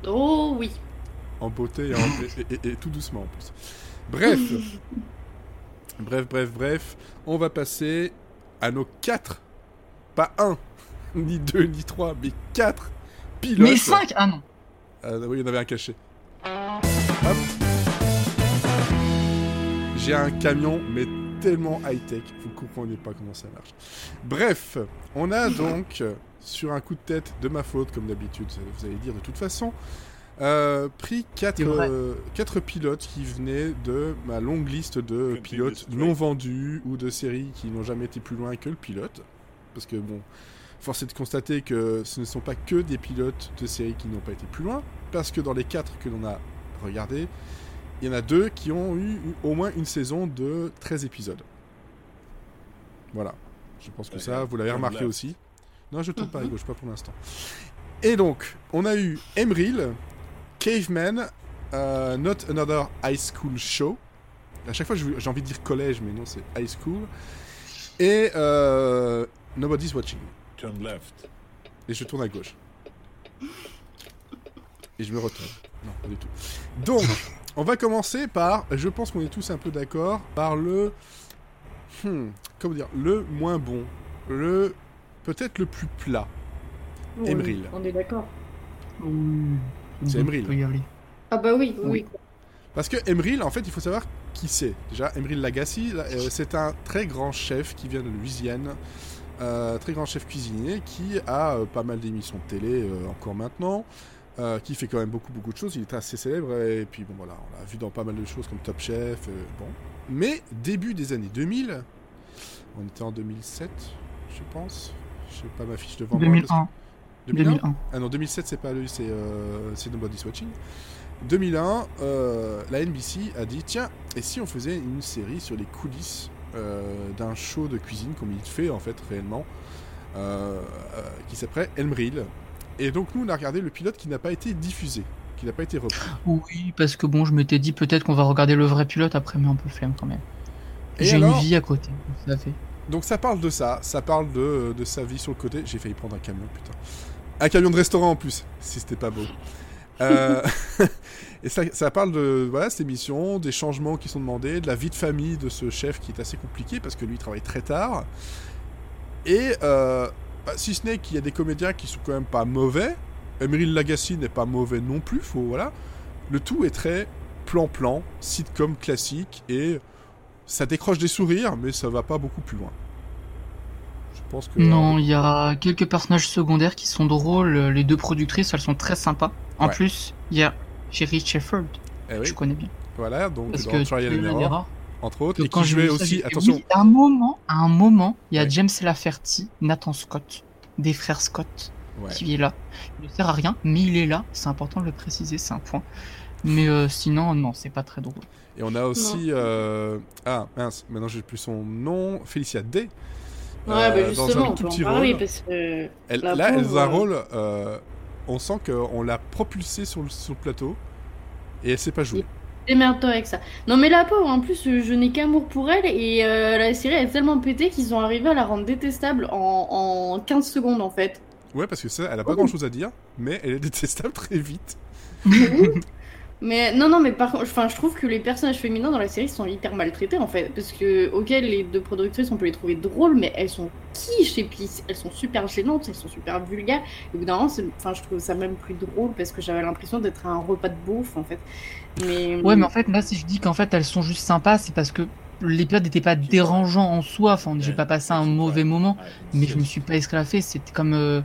Speaker 1: oh oui.
Speaker 2: En beauté et, en- et- et- et tout doucement en plus. Bref. bref, bref, bref. On va passer à nos quatre, pas un, ni deux, ni trois, mais quatre pilotes.
Speaker 3: Mais 5 Ah non.
Speaker 2: Ah oui, il y en avait un caché. Hop. J'ai un camion, mais tellement high-tech, vous comprenez pas comment ça marche. Bref, on a donc, euh, sur un coup de tête de ma faute, comme d'habitude, vous allez dire de toute façon, euh, pris quatre,
Speaker 3: C'est vrai.
Speaker 2: euh, quatre pilotes qui venaient de ma longue liste de pilotes non vendus ou de séries qui n'ont jamais été plus loin que le pilote. Parce que bon, force est de constater que ce ne sont pas que des pilotes de séries qui n'ont pas été plus loin, parce que dans les quatre que l'on a regardés, il y en a deux qui ont eu au moins une saison de 13 épisodes. Voilà. Je pense que ça, vous l'avez remarqué aussi. Non, je tourne pas à gauche, pas pour l'instant. Et donc, on a eu Emeril, Caveman, euh, Not Another High School Show. À chaque fois, j'ai envie de dire collège, mais non, c'est high school. Et euh, Nobody's Watching.
Speaker 4: Turn left.
Speaker 2: Et je tourne à gauche. Et je me retourne. Non, pas du tout. Donc, on va commencer par, je pense qu'on est tous un peu d'accord, par le... Hmm, comment dire Le moins bon. Le... Peut-être le plus plat.
Speaker 1: Oui,
Speaker 2: Emeril.
Speaker 1: On est d'accord.
Speaker 2: C'est Emeril.
Speaker 1: Ah bah oui, oui.
Speaker 3: Oui.
Speaker 2: Parce que Emeril, en fait, il faut savoir qui c'est. Déjà, Emeril Lagasse, euh, c'est un très grand chef qui vient de Louisiane. euh, très grand chef cuisinier qui a euh, pas mal d'émissions de télé euh, encore maintenant. Euh, qui fait quand même beaucoup beaucoup de choses. Il est assez célèbre et puis bon voilà, on l'a vu dans pas mal de choses comme Top Chef. euh, bon, mais début des années 2000, on était en 2007, je pense. Je sais pas ma fiche devant moi. parce que-
Speaker 3: 2001. 2001.
Speaker 2: ah non, 2007, c'est pas lui, c'est euh, c'est Nobody's Watching. 2001, euh, la NBC a dit tiens, et si on faisait une série sur les coulisses d'un show de cuisine, comme il fait en fait réellement, qui s'appelait Elmril. Et donc, nous, on a regardé le pilote qui n'a pas été diffusé, qui n'a pas été repris.
Speaker 3: Oui, parce que bon, je m'étais dit peut-être qu'on va regarder le vrai pilote après, mais un peu flemme quand même. J'ai
Speaker 2: alors
Speaker 3: une vie à côté, ça fait.
Speaker 2: Donc, ça parle de ça, ça parle de, de sa vie sur le côté. J'ai failli prendre un camion, putain. Un camion de restaurant en plus, si c'était pas beau. Euh, et ça, ça parle de voilà, cette émission, des changements qui sont demandés, de la vie de famille de ce chef qui est assez compliqué parce que lui il travaille très tard. Et euh, bah, si ce n'est qu'il y a des comédiens qui sont quand même pas mauvais, Emeril Lagasse n'est pas mauvais non plus, faut, voilà. Le tout est très plan-plan, sitcom classique et ça décroche des sourires, mais ça va pas beaucoup plus loin. Je pense que.
Speaker 3: Non, il y a quelques personnages secondaires qui sont drôles. Les deux productrices, elles sont très sympas. En
Speaker 2: Ouais.
Speaker 3: plus, il y a Sherry Shepherd,
Speaker 2: Eh
Speaker 3: que
Speaker 2: oui,
Speaker 3: je connais bien.
Speaker 2: voilà, donc
Speaker 3: Parce
Speaker 2: dans
Speaker 3: que
Speaker 2: Trial entre autres,
Speaker 3: Que
Speaker 2: et
Speaker 3: quand
Speaker 2: qui jouait aussi, attention,
Speaker 3: oui, à un moment, à un moment, il y a
Speaker 2: Ouais.
Speaker 3: James Lafferty, Nathan Scott, des frères Scott,
Speaker 2: ouais.
Speaker 3: qui est là. Il ne sert à rien, mais il est là. C'est important de le préciser, c'est un point. Mais euh, sinon, non, c'est pas très drôle.
Speaker 2: Et on a aussi. euh, Ah, mince, maintenant j'ai plus son nom. Félicia Day.
Speaker 1: Ouais,
Speaker 2: euh,
Speaker 1: bah
Speaker 2: dans
Speaker 1: justement,
Speaker 2: un
Speaker 1: on peut en
Speaker 2: petit
Speaker 1: parler
Speaker 2: rôle.
Speaker 1: parce que.
Speaker 2: Elle-
Speaker 1: la
Speaker 2: là, elle a un
Speaker 1: euh,
Speaker 2: rôle. euh, on sent qu'on l'a propulsée sur le, sur le plateau. Et elle sait pas jouer.
Speaker 1: Démerde-toi avec ça. Non mais la pauvre, en plus, je n'ai qu'amour pour elle et euh, la série est tellement pété qu'ils ont arrivé à la rendre détestable en, en 15 secondes en fait.
Speaker 2: Ouais, parce que ça, elle a pas
Speaker 1: Oh.
Speaker 2: grand chose à dire, mais elle est détestable très vite.
Speaker 1: Mais non, non, mais par contre, enfin, je trouve que les personnages féminins dans la série sont hyper maltraités en fait. Parce que, ok, les deux productrices, on peut les trouver drôles, mais elles sont quiches et puis elles sont super gênantes, elles sont super vulgaires. Et au bout d'un moment, enfin, je trouve ça même plus drôle parce que j'avais l'impression d'être à un repas de bouffe en fait. Mais,
Speaker 3: Ouais, mais en fait, là, si je dis qu'en fait, elles sont juste sympas, c'est parce que l'épisode n'était pas dérangeant en soi. Enfin, j'ai pas passé un mauvais moment, mais je me suis pas esclaffé. C'était comme, euh,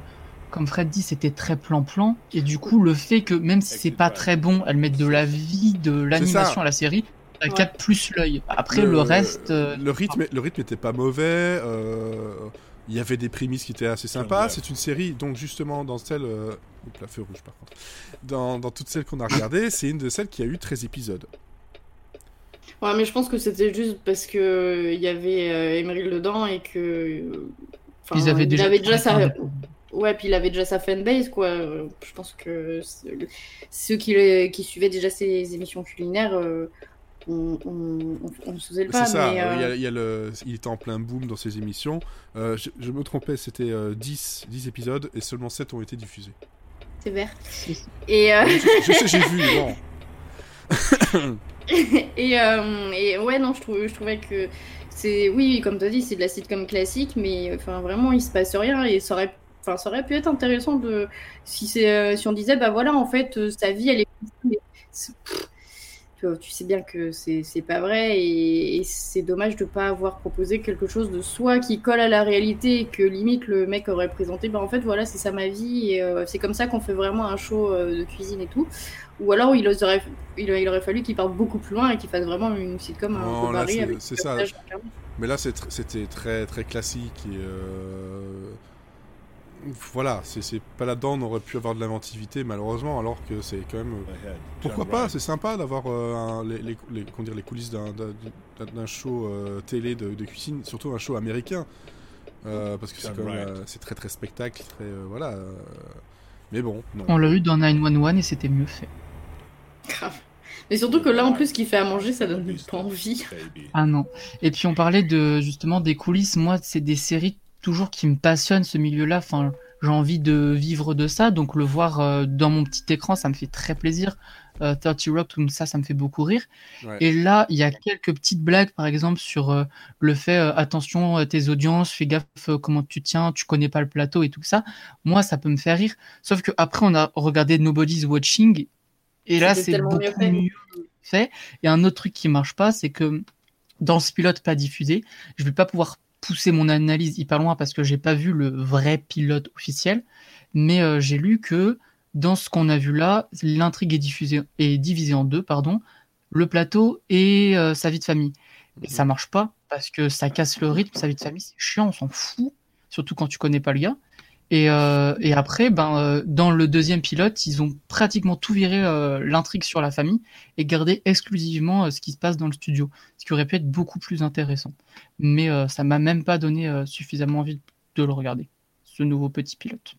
Speaker 3: comme Fred dit, c'était très plan-plan. Et du coup, le fait que même si c'est pas très bon, elles mettent de la vie, de l'animation à la série, ça
Speaker 1: Ouais.
Speaker 3: capte plus l'œil. Après, le, reste. euh,
Speaker 2: le rythme, le rythme était pas mauvais. euh, Il y avait des prémices qui étaient assez sympas. C'est une série, donc justement dans celle, euh... oups, la feu rouge par contre. Dans, dans toutes celles qu'on a regardées, c'est une de celles qui a eu 13 épisodes.
Speaker 1: Ouais, mais je pense que c'était juste parce que euh, il y avait euh, Emeril dedans et que. euh, enfin,
Speaker 3: ils avaient
Speaker 1: il
Speaker 3: déjà.
Speaker 1: avait déjà sa. Ouais, puis il avait déjà sa fanbase, quoi. Je pense que ceux qui, le- qui suivaient déjà ses émissions culinaires, euh, on, faisait pas.
Speaker 2: C'est ça,
Speaker 1: mais,
Speaker 2: euh, il, y a- il y a le, il était en plein boom dans ses émissions. Euh, je, je me trompais, c'était euh, 10, 10 épisodes et seulement 7 ont été diffusés.
Speaker 1: c'est vert. Et, euh,
Speaker 2: je, je sais, j'ai vu, bon.
Speaker 1: et, euh, et ouais, non, je, trouvais que c'est. Oui, comme tu as dit, c'est de la sitcom classique, mais enfin, vraiment, il se passe rien et ça aurait. Enfin, ça aurait pu être intéressant de si c'est euh, si on disait bah voilà en fait euh, sa vie elle est tu, sais bien que c'est pas vrai et, et c'est dommage de pas avoir proposé quelque chose de soi qui colle à la réalité et que limite le mec aurait présenté bah en fait voilà c'est ça ma vie et euh, c'est comme ça qu'on fait vraiment un show euh, de cuisine et tout ou alors il aurait il, il aurait fallu qu'il parte beaucoup plus loin et qu'il fasse vraiment une sitcom un peu
Speaker 2: c'est- ça. Mais là, c'était très, très classique et. euh, Voilà, c'est pas là-dedans, on aurait pu avoir de l'inventivité, malheureusement, alors que c'est quand même. euh. Pourquoi pas. C'est sympa d'avoir euh, les, les, les- comment dire, les coulisses d'un- show euh, télé de, de cuisine, surtout un show américain. Euh, parce que c'est euh, très très spectacle, très euh, voilà. euh, Mais bon, non.
Speaker 3: On l'a eu dans 911 et c'était mieux fait.
Speaker 1: Grave. Mais surtout que là, en plus, qu'il fait à manger, ça donne pas envie.
Speaker 3: Ah non. Et puis on parlait de justement des coulisses. Moi, c'est des séries toujours qui me passionnent ce milieu-là. Enfin, j'ai envie de vivre de ça, donc le voir euh, dans mon petit écran, ça me fait très plaisir. Euh, 30 Rock, tout ça, ça me fait beaucoup rire.
Speaker 2: Ouais.
Speaker 3: Et là, il y a quelques petites blagues, par exemple, sur euh, le fait euh, attention à tes audiences, fais gaffe euh, comment tu tiens, tu connais pas le plateau et tout ça. Moi, ça peut me faire rire. Sauf que après, on a regardé Nobody's Watching, et là, c'est beaucoup
Speaker 1: mieux fait.
Speaker 3: mieux fait. Et un autre truc qui marche pas, c'est que dans ce pilote pas diffusé, je vais pas pouvoir pousser mon analyse hyper loin parce que j'ai pas vu le vrai pilote officiel, mais euh, j'ai lu que dans ce qu'on a vu là, l'intrigue est diffusée est divisée en deux, pardon, le plateau et euh, sa vie de famille. Et ça marche pas parce que ça casse le rythme, sa vie de famille, c'est chiant, on s'en fout, surtout quand tu connais pas le gars. Et, euh, et après, ben, euh, dans le deuxième pilote, ils ont pratiquement tout viré euh, l'intrigue sur la famille et gardé exclusivement ce qui se passe dans le studio, ce qui aurait pu être beaucoup plus intéressant. Mais ça m'a même pas donné suffisamment envie de le regarder, ce nouveau petit pilote.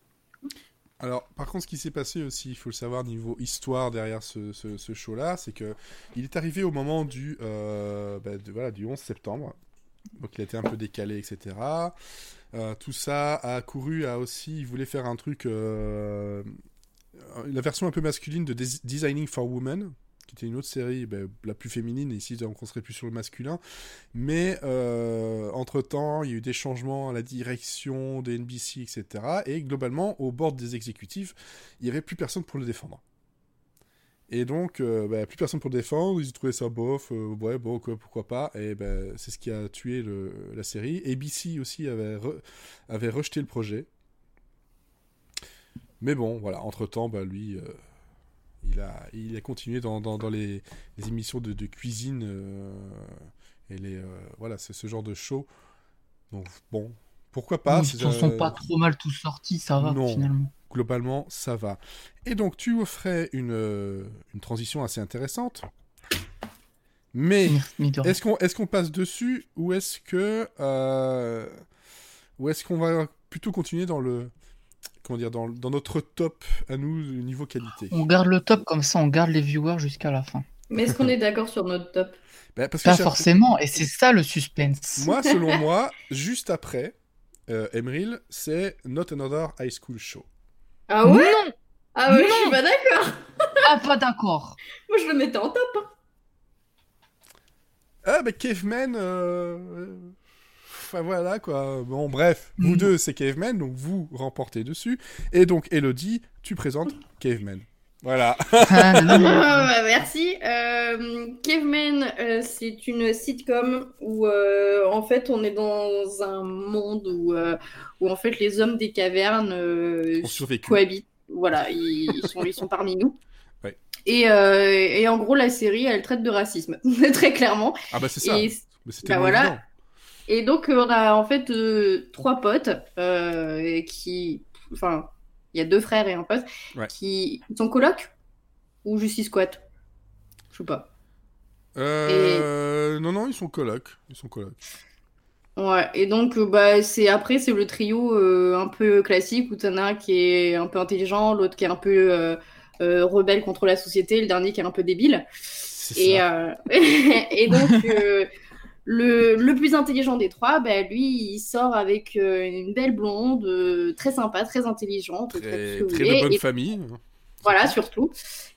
Speaker 2: Alors, par contre, ce qui s'est passé aussi, il faut le savoir, niveau histoire derrière ce, show-là, c'est que il est arrivé au moment du, bah, voilà, du 11 septembre. Donc, il a été un peu décalé, etc. Euh, tout ça a couru à aussi, il voulait faire un truc, euh, la version un peu masculine de Des- Designing for Women, qui était une autre série, bah, la plus féminine, et ici, on serait plus sur le masculin. Mais euh, entre-temps, il y a eu des changements à la direction de NBC, etc. Et globalement, au bord des exécutifs, il n'y avait plus personne pour le défendre. Et donc, euh, bah, plus personne pour défendre, ils trouvé ça bof, euh, ouais, bon, quoi, pourquoi pas. Et ben, c'est ce qui a tué la série. ABC aussi avait, avait rejeté le projet. Mais bon, voilà, entre-temps, bah, lui, euh, il, a, il a continué dans, dans, les, émissions de, de cuisine euh, et les, voilà, c'est ce genre de show. Donc, bon, pourquoi pas
Speaker 3: Ils
Speaker 2: déjà-
Speaker 3: sont pas trop mal tous sortis, ça va
Speaker 2: Non.
Speaker 3: finalement.
Speaker 2: globalement, ça va. Et donc, tu offrais une, euh, une transition assez intéressante. Mais est-ce qu'on est qu'on passe dessus ou est-ce que euh, ou est-ce qu'on va plutôt continuer dans le comment dire dans, dans notre top à nous niveau qualité?
Speaker 3: On garde le top comme ça, on garde les viewers jusqu'à la fin.
Speaker 1: Mais est-ce qu'on est d'accord sur notre top?
Speaker 2: Ben, parce
Speaker 3: Pas forcément, et c'est ça le suspense.
Speaker 2: Moi, selon moi, juste après euh, Emeril, c'est Not Another High School Show.
Speaker 1: Ah ouais
Speaker 3: Non,
Speaker 1: Ah ouais, je
Speaker 3: Non.
Speaker 1: suis pas d'accord.
Speaker 3: ah, pas d'accord.
Speaker 1: Moi, je le mettais en top. hein.
Speaker 2: Ah, bah, Caveman. euh, euh, Enfin, voilà, quoi. Bon, bref, vous
Speaker 3: Mhm.
Speaker 2: deux, c'est Caveman, donc vous remportez dessus. Et donc, Elodie, tu présentes Caveman. Voilà.
Speaker 3: Ah, non, non,
Speaker 1: Ah, bah, merci. Euh, Caveman, euh, c'est une sitcom où euh, en fait on est dans un monde où, euh, où en fait les hommes des cavernes euh, cohabitent. Voilà, ils, ils sont, ils sont parmi nous.
Speaker 2: Ouais.
Speaker 1: Et, euh, et en gros, la série, elle traite de racisme, très clairement.
Speaker 2: Ah, bah, c'est ça.
Speaker 1: Et, bah, voilà. et donc, on a en fait euh, trois potes euh, qui. Enfin, il y a deux frères et un pote
Speaker 2: Ouais.
Speaker 1: qui sont colocs ou juste ils squattent. Je sais pas.
Speaker 2: Euh, Non, non, ils sont colocs. Ils sont colocs.
Speaker 1: Ouais, et donc euh, bah c'est après c'est le trio euh, un peu classique où t'en as un qui est un peu intelligent, l'autre qui est un peu euh, euh, rebelle contre la société, le dernier qui est un peu débile. Et,
Speaker 2: ça.
Speaker 1: et donc le, le plus intelligent des trois, bah, lui il sort avec euh, une belle blonde, euh, très sympa, très intelligente, très,
Speaker 2: de bonne
Speaker 1: et
Speaker 2: famille.
Speaker 1: voilà surtout.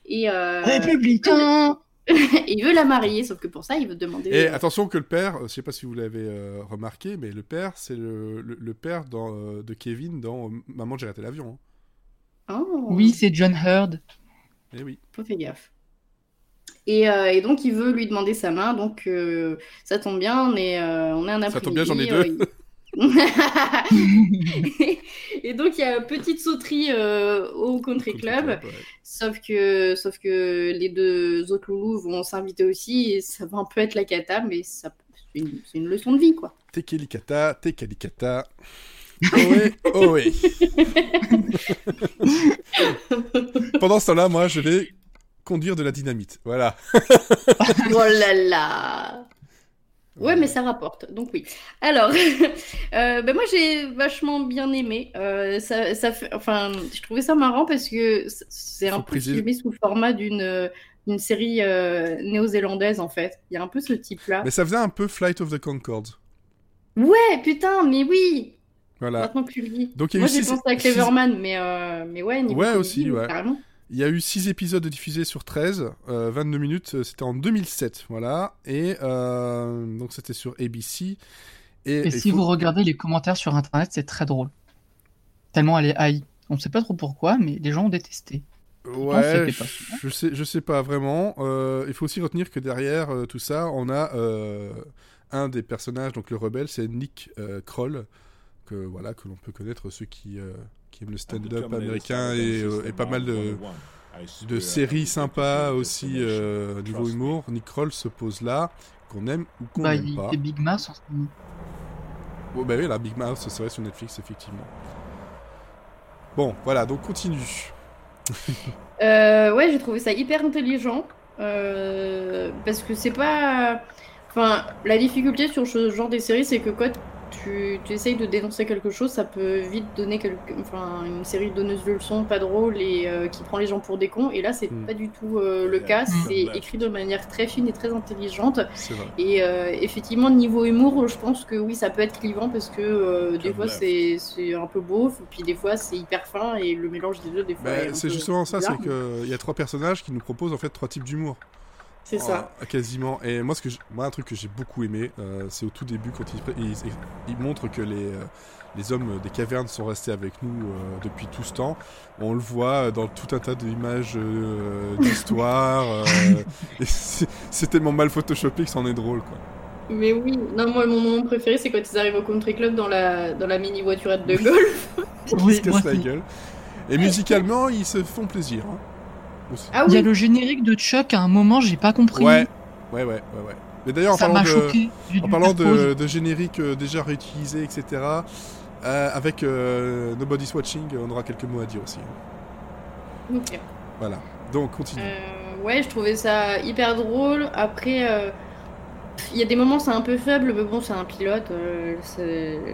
Speaker 1: Et euh,
Speaker 3: Républicain
Speaker 1: il veut la marier, sauf que pour ça il veut demander.
Speaker 2: Et attention que le père, je sais pas si vous l'avez euh, remarqué, mais le père, c'est le, le, le père dans, euh, de Kevin dans Maman, j'ai raté l'avion. hein.
Speaker 1: oh.
Speaker 3: Oui, c'est John Hurd.
Speaker 2: Eh oui.
Speaker 1: Faut faire gaffe. Et, euh, et donc il veut lui demander sa main, donc euh, ça tombe bien, on est, euh, on est un après-midi.
Speaker 2: Ça tombe bien, j'en ai
Speaker 1: euh,
Speaker 2: deux.
Speaker 1: et donc il y a une petite sauterie euh, au country club,
Speaker 2: ouais.
Speaker 1: sauf que, sauf que les deux autres loulous vont s'inviter aussi, et ça va un peu être la cata, mais c'est une, leçon de vie, quoi.
Speaker 2: Tekelikata, Tekalikata. Ohé, ohé. Pendant ce temps-là, moi, je vais conduire de la dynamite. Voilà.
Speaker 1: oh là là Ouais, mais ça rapporte, donc oui. Alors, euh, ben moi j'ai vachement bien aimé. Euh, ça, ça fait, enfin, je trouvais ça marrant parce que c'est un peu filmé sous format d'une euh, d'une série euh, néo-zélandaise en fait. Il y a un peu ce type-là.
Speaker 2: Mais ça faisait un peu Flight of the Concords.
Speaker 1: Ouais, putain, mais oui.
Speaker 2: Voilà.
Speaker 1: Maintenant que tu le dis.
Speaker 2: Donc il y a
Speaker 1: Moi j'ai pensé à
Speaker 2: six-
Speaker 1: Cleverman, mais mais ouais. niveau
Speaker 2: Ouais, aussi, ouais.
Speaker 1: Carrément.
Speaker 2: Il y a eu 6 épisodes diffusés sur 13, euh, 22 minutes, euh, c'était en 2007, voilà. Et euh, donc c'était sur ABC. Et,
Speaker 3: si
Speaker 2: faut-
Speaker 3: vous regardez les commentaires sur internet, c'est très drôle. Tellement elle est haïe. On ne sait pas trop pourquoi, mais les gens ont détesté.
Speaker 2: Ouais, je sais, je sais pas vraiment. Euh, il faut aussi retenir que derrière tout ça, on a un des personnages, donc le rebelle, c'est Nick Kroll, que voilà, que l'on peut connaître ceux qui, qui aiment le stand-up américain et, euh, et pas mal de, de séries sympas aussi euh, niveau humour. Nick Kroll se pose là, qu'on aime ou qu'on
Speaker 3: Bah,
Speaker 2: n'aime
Speaker 3: il
Speaker 2: pas.
Speaker 3: fait Big Mouth en ce moment.
Speaker 2: Oh, bah oui, la Big Mouth, c'est vrai sur Netflix, effectivement. Bon, voilà, donc continue.
Speaker 1: Euh, ouais, j'ai trouvé ça hyper intelligent. euh, parce que c'est pas. Enfin, la difficulté sur ce genre de séries, c'est que quand tu, tu essayes de dénoncer quelque chose, ça peut vite donner quelque... enfin, une série donneuse de leçons pas drôle et euh, qui prend les gens pour des cons. Et là, c'est
Speaker 2: Mm.
Speaker 1: pas du tout euh, le cas.
Speaker 3: Mm.
Speaker 1: C'est écrit de manière très fine et très intelligente. Et euh, effectivement, niveau humour, je pense que oui, ça peut être clivant parce que euh, des fois, c'est c'est un peu beauf, puis des fois, c'est hyper fin et le mélange des deux, des fois.
Speaker 2: Bah, c'est justement ça, c'est qu'il y a trois personnages qui nous proposent en fait trois types d'humour.
Speaker 1: C'est ça.
Speaker 2: Euh, quasiment. Et moi, ce que moi, un truc que j'ai beaucoup aimé, euh, c'est au tout début quand ils, ils, ils montrent que les, euh, les hommes des cavernes sont restés avec nous euh, depuis tout ce temps. On le voit dans tout un tas d'images d'histoire. c'est tellement mal photoshopé que c'en est drôle, quoi.
Speaker 1: Mais oui, non, moi, mon moment préféré, c'est quand ils arrivent au country club dans la, dans la mini voiturette de golf.
Speaker 2: Ils se cassent la gueule. Et musicalement, ils se font plaisir. hein, aussi.
Speaker 1: Ah
Speaker 3: Il y a
Speaker 1: oui,
Speaker 3: le générique de Chuck à un moment, j'ai pas compris.
Speaker 2: Ouais, ouais, ouais, ouais, ouais. Mais d'ailleurs, en
Speaker 3: Ça
Speaker 2: parlant de...
Speaker 3: choqué.
Speaker 2: En parlant de, de génériques euh, déjà réutilisés, etc., euh, avec euh, Nobody's Watching, on aura quelques mots à dire aussi.
Speaker 1: ok.
Speaker 2: Voilà. Donc, continue.
Speaker 1: Euh, ouais, je trouvais ça hyper drôle. Après, euh, il y a des moments, c'est un peu faible, mais bon, c'est un pilote. euh,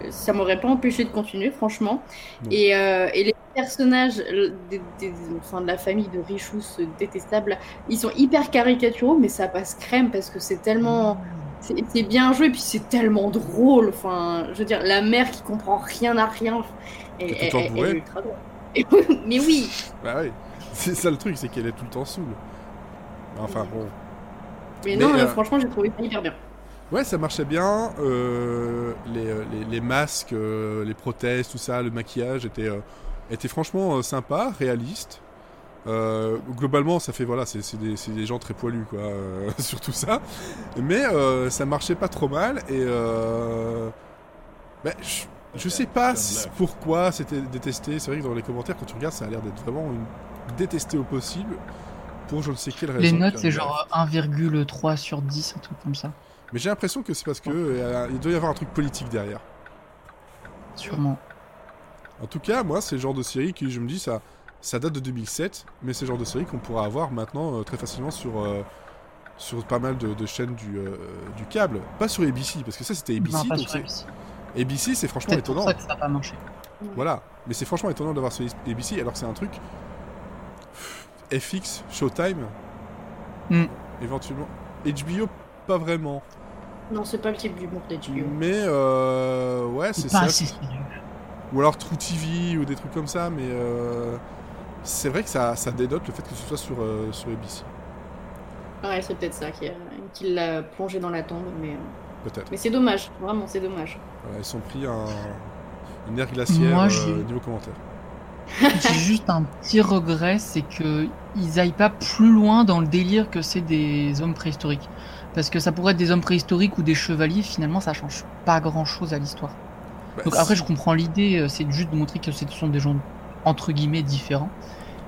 Speaker 1: ça m'aurait pas empêché de continuer, franchement. Et, euh, et les personnages euh, des, des- enfin, de la famille de Richous détestables, ils sont hyper caricaturaux, mais ça passe crème parce que c'est tellement. C'est bien joué, puis c'est tellement drôle. Enfin, je veux dire, la mère qui comprend rien à rien, elle, elle-
Speaker 2: temps
Speaker 1: elle- elle est ultra drôle. mais oui,
Speaker 2: Bah oui. C'est ça le truc, c'est qu'elle est tout le temps saoule. Enfin bon.
Speaker 1: Mais,
Speaker 2: Mais,
Speaker 1: non,
Speaker 2: euh,
Speaker 1: franchement, j'ai trouvé ça hyper bien.
Speaker 2: Ouais, ça marchait bien. euh, les, euh, les, les masques, euh, les prothèses, tout ça, le maquillage était, euh, était franchement euh, sympa, réaliste. Euh, globalement, ça fait voilà, c'est c'est des, des gens très poilus quoi, euh, sur tout ça. Mais euh, ça marchait pas trop mal et euh, ben, je, je sais pas pourquoi c'était détesté. C'est vrai que dans les commentaires, quand tu regardes, ça a l'air d'être vraiment une détesté au possible pour je ne sais quelle raison.
Speaker 3: Les notes, c'est genre 1,3 sur 10, un truc comme ça.
Speaker 2: Mais j'ai l'impression que c'est parce que euh, il doit y avoir un truc politique derrière.
Speaker 3: Sûrement.
Speaker 2: En tout cas, moi, c'est le genre de série que je me dis ça, ça date de 2007, mais c'est le genre de série qu'on pourra avoir maintenant euh, très facilement sur euh, sur pas mal de, de chaînes du euh, du câble, pas sur ABC parce que ça c'était ABC.
Speaker 3: Non, pas
Speaker 2: donc
Speaker 3: sur
Speaker 2: c'est-
Speaker 3: ABC.
Speaker 2: ABC, c'est franchement
Speaker 3: C'est
Speaker 2: étonnant.
Speaker 3: ça que ça n'a pas marché.
Speaker 2: Voilà, mais c'est franchement étonnant d'avoir sur ABC alors que c'est un truc FX, Showtime,
Speaker 3: Hmm.
Speaker 2: éventuellement HBO, pas vraiment.
Speaker 1: Non, c'est pas le type d'humour d'HBO.
Speaker 2: Mais euh, ouais, c'est ça. Ou alors True TV ou des trucs comme ça, mais euh, c'est vrai que ça, ça dénote le fait que ce soit sur, euh, sur ABC,
Speaker 1: Ouais, c'est peut-être ça qui, a- qui l'a plongé dans la tombe, mais, euh,
Speaker 2: peut-être.
Speaker 1: mais c'est dommage, vraiment, c'est dommage.
Speaker 2: Ils sont pris un, une ère glaciaire
Speaker 3: Moi,
Speaker 2: euh, niveau commentaire.
Speaker 3: J'ai juste un petit regret, c'est que ils aillent pas plus loin dans le délire que c'est des hommes préhistoriques. Parce que ça pourrait être des hommes préhistoriques ou des chevaliers, finalement ça change pas grand chose à l'histoire.
Speaker 2: Bah,
Speaker 3: Donc après je comprends l'idée, euh, c'est juste de montrer que ce sont des gens entre guillemets différents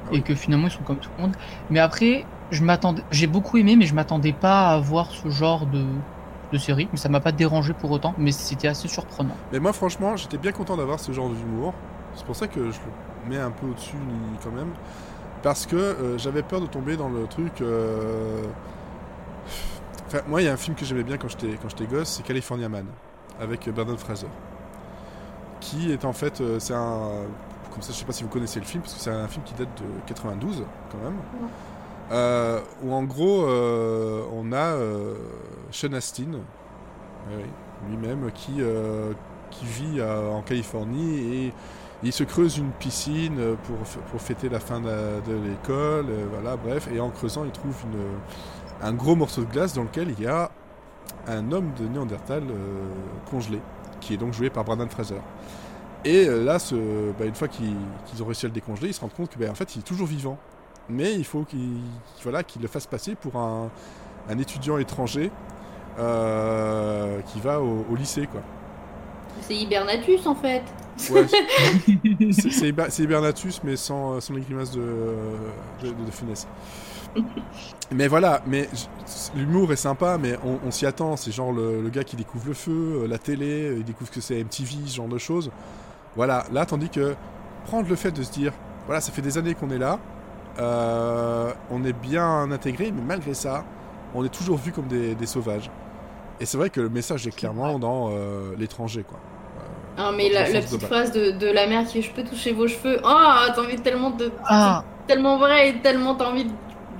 Speaker 2: Ah
Speaker 3: et que finalement ils sont comme tout le monde. Mais après, je m'attendais, j'ai beaucoup aimé, mais je m'attendais pas à voir ce genre de, de série. Mais ça m'a pas dérangé pour autant, mais c'était assez surprenant.
Speaker 2: Mais moi, franchement, j'étais bien content d'avoir ce genre d'humour. C'est pour ça que je un peu au-dessus ni- quand même. Parce que euh, j'avais peur de tomber dans le truc. euh, Enfin, moi, il y a un film que j'aimais bien quand j'étais quand j'étais gosse, c'est California Man, avec euh, Brendan Fraser. Qui est en fait. c'est un. Comme ça, je sais pas si vous connaissez le film, parce que c'est un film qui date de 92, quand même. Euh, où en gros, euh, on a euh, Sean Astin, lui-même, qui, qui vit en Californie et il se creuse une piscine euh, pour, pour fêter la fin de, l'école, euh, voilà, bref, et en creusant, il trouve un gros morceau de glace dans lequel il y a un homme de Néandertal euh, congelé, qui est donc joué par Brandon Fraser. Et là, ce, bah, une fois qu'ils ont réussi à le décongeler, ils se rendent compte que, bah, fait, il est toujours vivant. Mais il faut qu'il voilà, le fasse passer pour un, étudiant étranger qui va au, au lycée, quoi.
Speaker 1: C'est Hibernatus en fait.
Speaker 2: Ouais, c'est- c'est Hiber- c'est Hibernatus, mais sans, euh, sans les grimaces de, de, de, de Funès. Mais voilà, mais l'humour est sympa, mais on, on s'y attend. C'est genre le, le gars qui découvre le feu, euh, la télé, il découvre que c'est MTV, ce genre de choses. Voilà, là, tandis que prendre le fait de se dire, voilà, ça fait des années qu'on est là, euh, on est bien intégré, mais malgré ça, on est toujours vu comme des, des sauvages. Et c'est vrai que le message est clairement dans euh, l'étranger, quoi.
Speaker 1: Ah, mais la, petite phrase de, de la mère qui est, je peux toucher vos cheveux. Ah, t'as envie tellement de.
Speaker 3: Ah,
Speaker 1: tellement vrai et tellement t'as envie de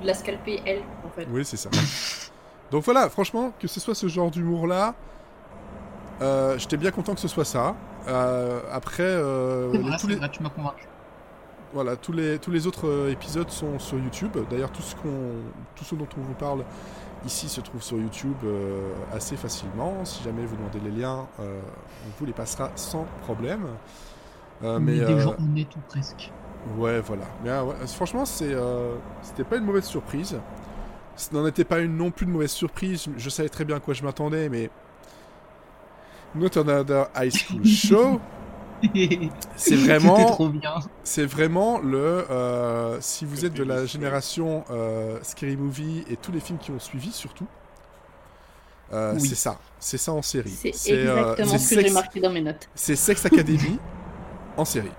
Speaker 1: la scalper elle en fait.
Speaker 2: Oui, c'est ça. Donc voilà, franchement, que ce soit ce genre d'humour-là, euh, j'étais bien content que ce soit ça. Euh, après, euh,
Speaker 3: c'est
Speaker 2: les-
Speaker 3: vrai,
Speaker 2: tous,
Speaker 3: c'est
Speaker 2: les,
Speaker 3: vrai, tu m'as convaincu.
Speaker 2: Voilà, tous, les, tous les autres euh, épisodes sont sur YouTube. D'ailleurs, tout, ce qu'on- tout ce dont on vous parle ici se trouve sur YouTube euh, assez facilement. Si jamais vous demandez les liens, euh, on vous les passera sans problème. Euh,
Speaker 3: mais des gens honnêtes ou presque.
Speaker 2: Ouais, voilà. Mais ouais, franchement, c'est, c'était pas une mauvaise surprise. Ce n'en était pas une non plus de mauvaise surprise. Je- Je savais très bien à quoi je m'attendais, mais Not Another High School Show, c'est vraiment,
Speaker 3: trop bien.
Speaker 2: c'est vraiment le. euh, si vous êtes de la génération euh, Scary Movie et tous les films qui ont suivi, surtout, euh,
Speaker 3: Oui.
Speaker 2: c'est ça. C'est ça en série.
Speaker 1: C'est exactement ce que j'ai marqué dans mes notes.
Speaker 2: C'est Sex Academy en série.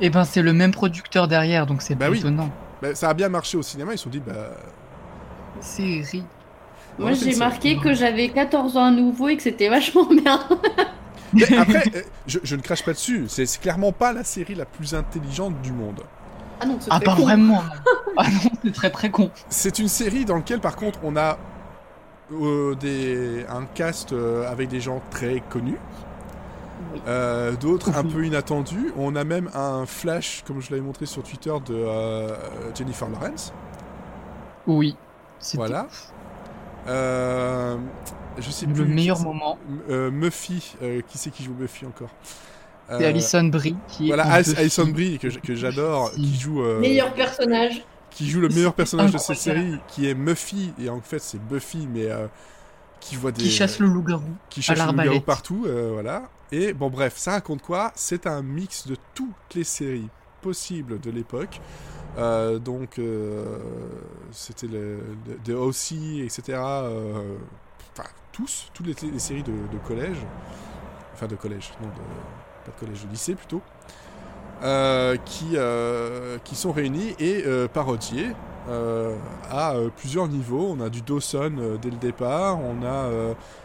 Speaker 3: Et ben c'est le même producteur derrière, donc c'est
Speaker 2: Bah
Speaker 3: pas
Speaker 2: oui.
Speaker 3: étonnant.
Speaker 2: Bah, ça a bien marché au cinéma. Ils se sont dit, bah.
Speaker 3: Série.
Speaker 1: Moi j'ai marqué que j'avais 14 ans à nouveau et que c'était vachement bien.
Speaker 2: Mais après, euh, je, je ne crache pas dessus. C'est clairement pas la série la plus intelligente du monde.
Speaker 1: Ah non, c'est
Speaker 3: Ah pas
Speaker 1: con.
Speaker 3: vraiment. Ah non, c'est très très con.
Speaker 2: C'est une série dans laquelle, par contre, on a euh, des, un cast euh, avec des gens très connus, euh, d'autres un peu inattendus. On a même un flash, comme je l'avais montré sur Twitter, de euh, Jennifer Lawrence.
Speaker 3: Oui.
Speaker 2: Voilà. Euh, je sais
Speaker 3: le
Speaker 2: plus.
Speaker 3: meilleur moment.
Speaker 2: euh, Muffy, euh, qui c'est qui joue Muffy encore
Speaker 3: C'est
Speaker 2: Euh,
Speaker 3: Alison Brie qui
Speaker 2: Voilà. Alison Brie, que, j'adore, qui joue. euh,
Speaker 1: Meilleur personnage.
Speaker 2: qui joue le meilleur personnage de cette série, qui est Muffy, et en fait c'est Buffy, mais euh, qui voit des...
Speaker 3: qui chasse le loup-garou.
Speaker 2: qui chasse
Speaker 3: à
Speaker 2: le loup-garou partout, euh, voilà. Et bon bref, ça raconte quoi? C'est un mix de toutes les séries possibles de l'époque. Euh, donc euh, c'était le, le- The O.C., etc. euh, tous, toutes les, séries de, de collège. Enfin, de collège, non, de, pas de collège, de lycée plutôt. euh, qui, euh, qui sont réunis et euh, parodiés à plusieurs niveaux. On a du Dawson dès le départ. On a,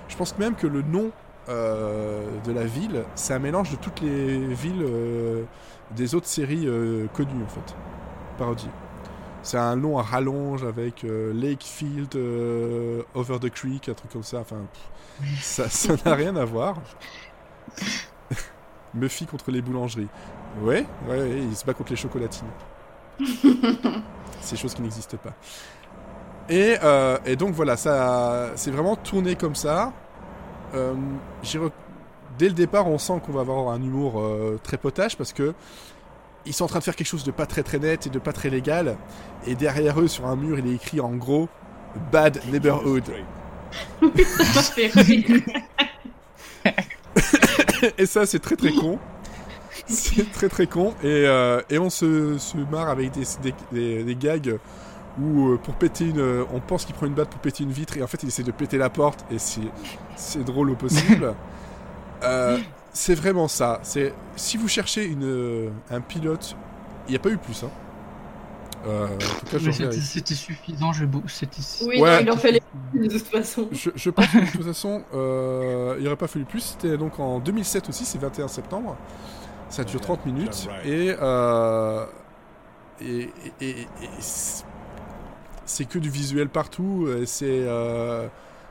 Speaker 2: je pense même que le nom de la ville, c'est un mélange de toutes les villes des autres séries connues en fait, parodiées. C'est un nom à rallonge avec euh, Lakefield, euh, Over the Creek, un truc comme ça. Enfin, pff, ça n'a rien à voir. Muffy contre les boulangeries. Ouais, ouais, ouais, il se bat contre les chocolatines. Ces choses qui n'existent pas. Et, euh, et donc voilà, ça, c'est vraiment tourné comme ça. Dès le départ, on sent qu'on va avoir un humour très potache parce que ils sont en train de faire quelque chose de pas très très net et de pas très légal. Et derrière eux, sur un mur, il est écrit en gros Bad Neighborhood. Et ça, c'est très très con. C'est très très con. Et, euh, et on se, se marre avec des, des, des- des gags où euh, pour péter une. euh, On pense qu'il prend une batte pour péter une vitre et en fait il essaie de péter la porte et c'est, c'est drôle au possible. Euh, c'est vraiment ça. C'est, si vous cherchez une, euh, un pilote, il n'y a pas eu plus. Hein. Euh, en tout cas, je
Speaker 3: Mais C'était suffisant, je.
Speaker 1: Oui,
Speaker 2: Ouais.
Speaker 1: il en fallait plus, de toute façon.
Speaker 2: Je, je pense que de toute façon, euh, il n'y aurait pas fallu plus. C'était donc en 2007 aussi, c'est 21 septembre. Ça dure
Speaker 4: Ouais,
Speaker 2: 30 minutes. Et, euh, et, et- et- et c'est- que du visuel partout. C'est euh,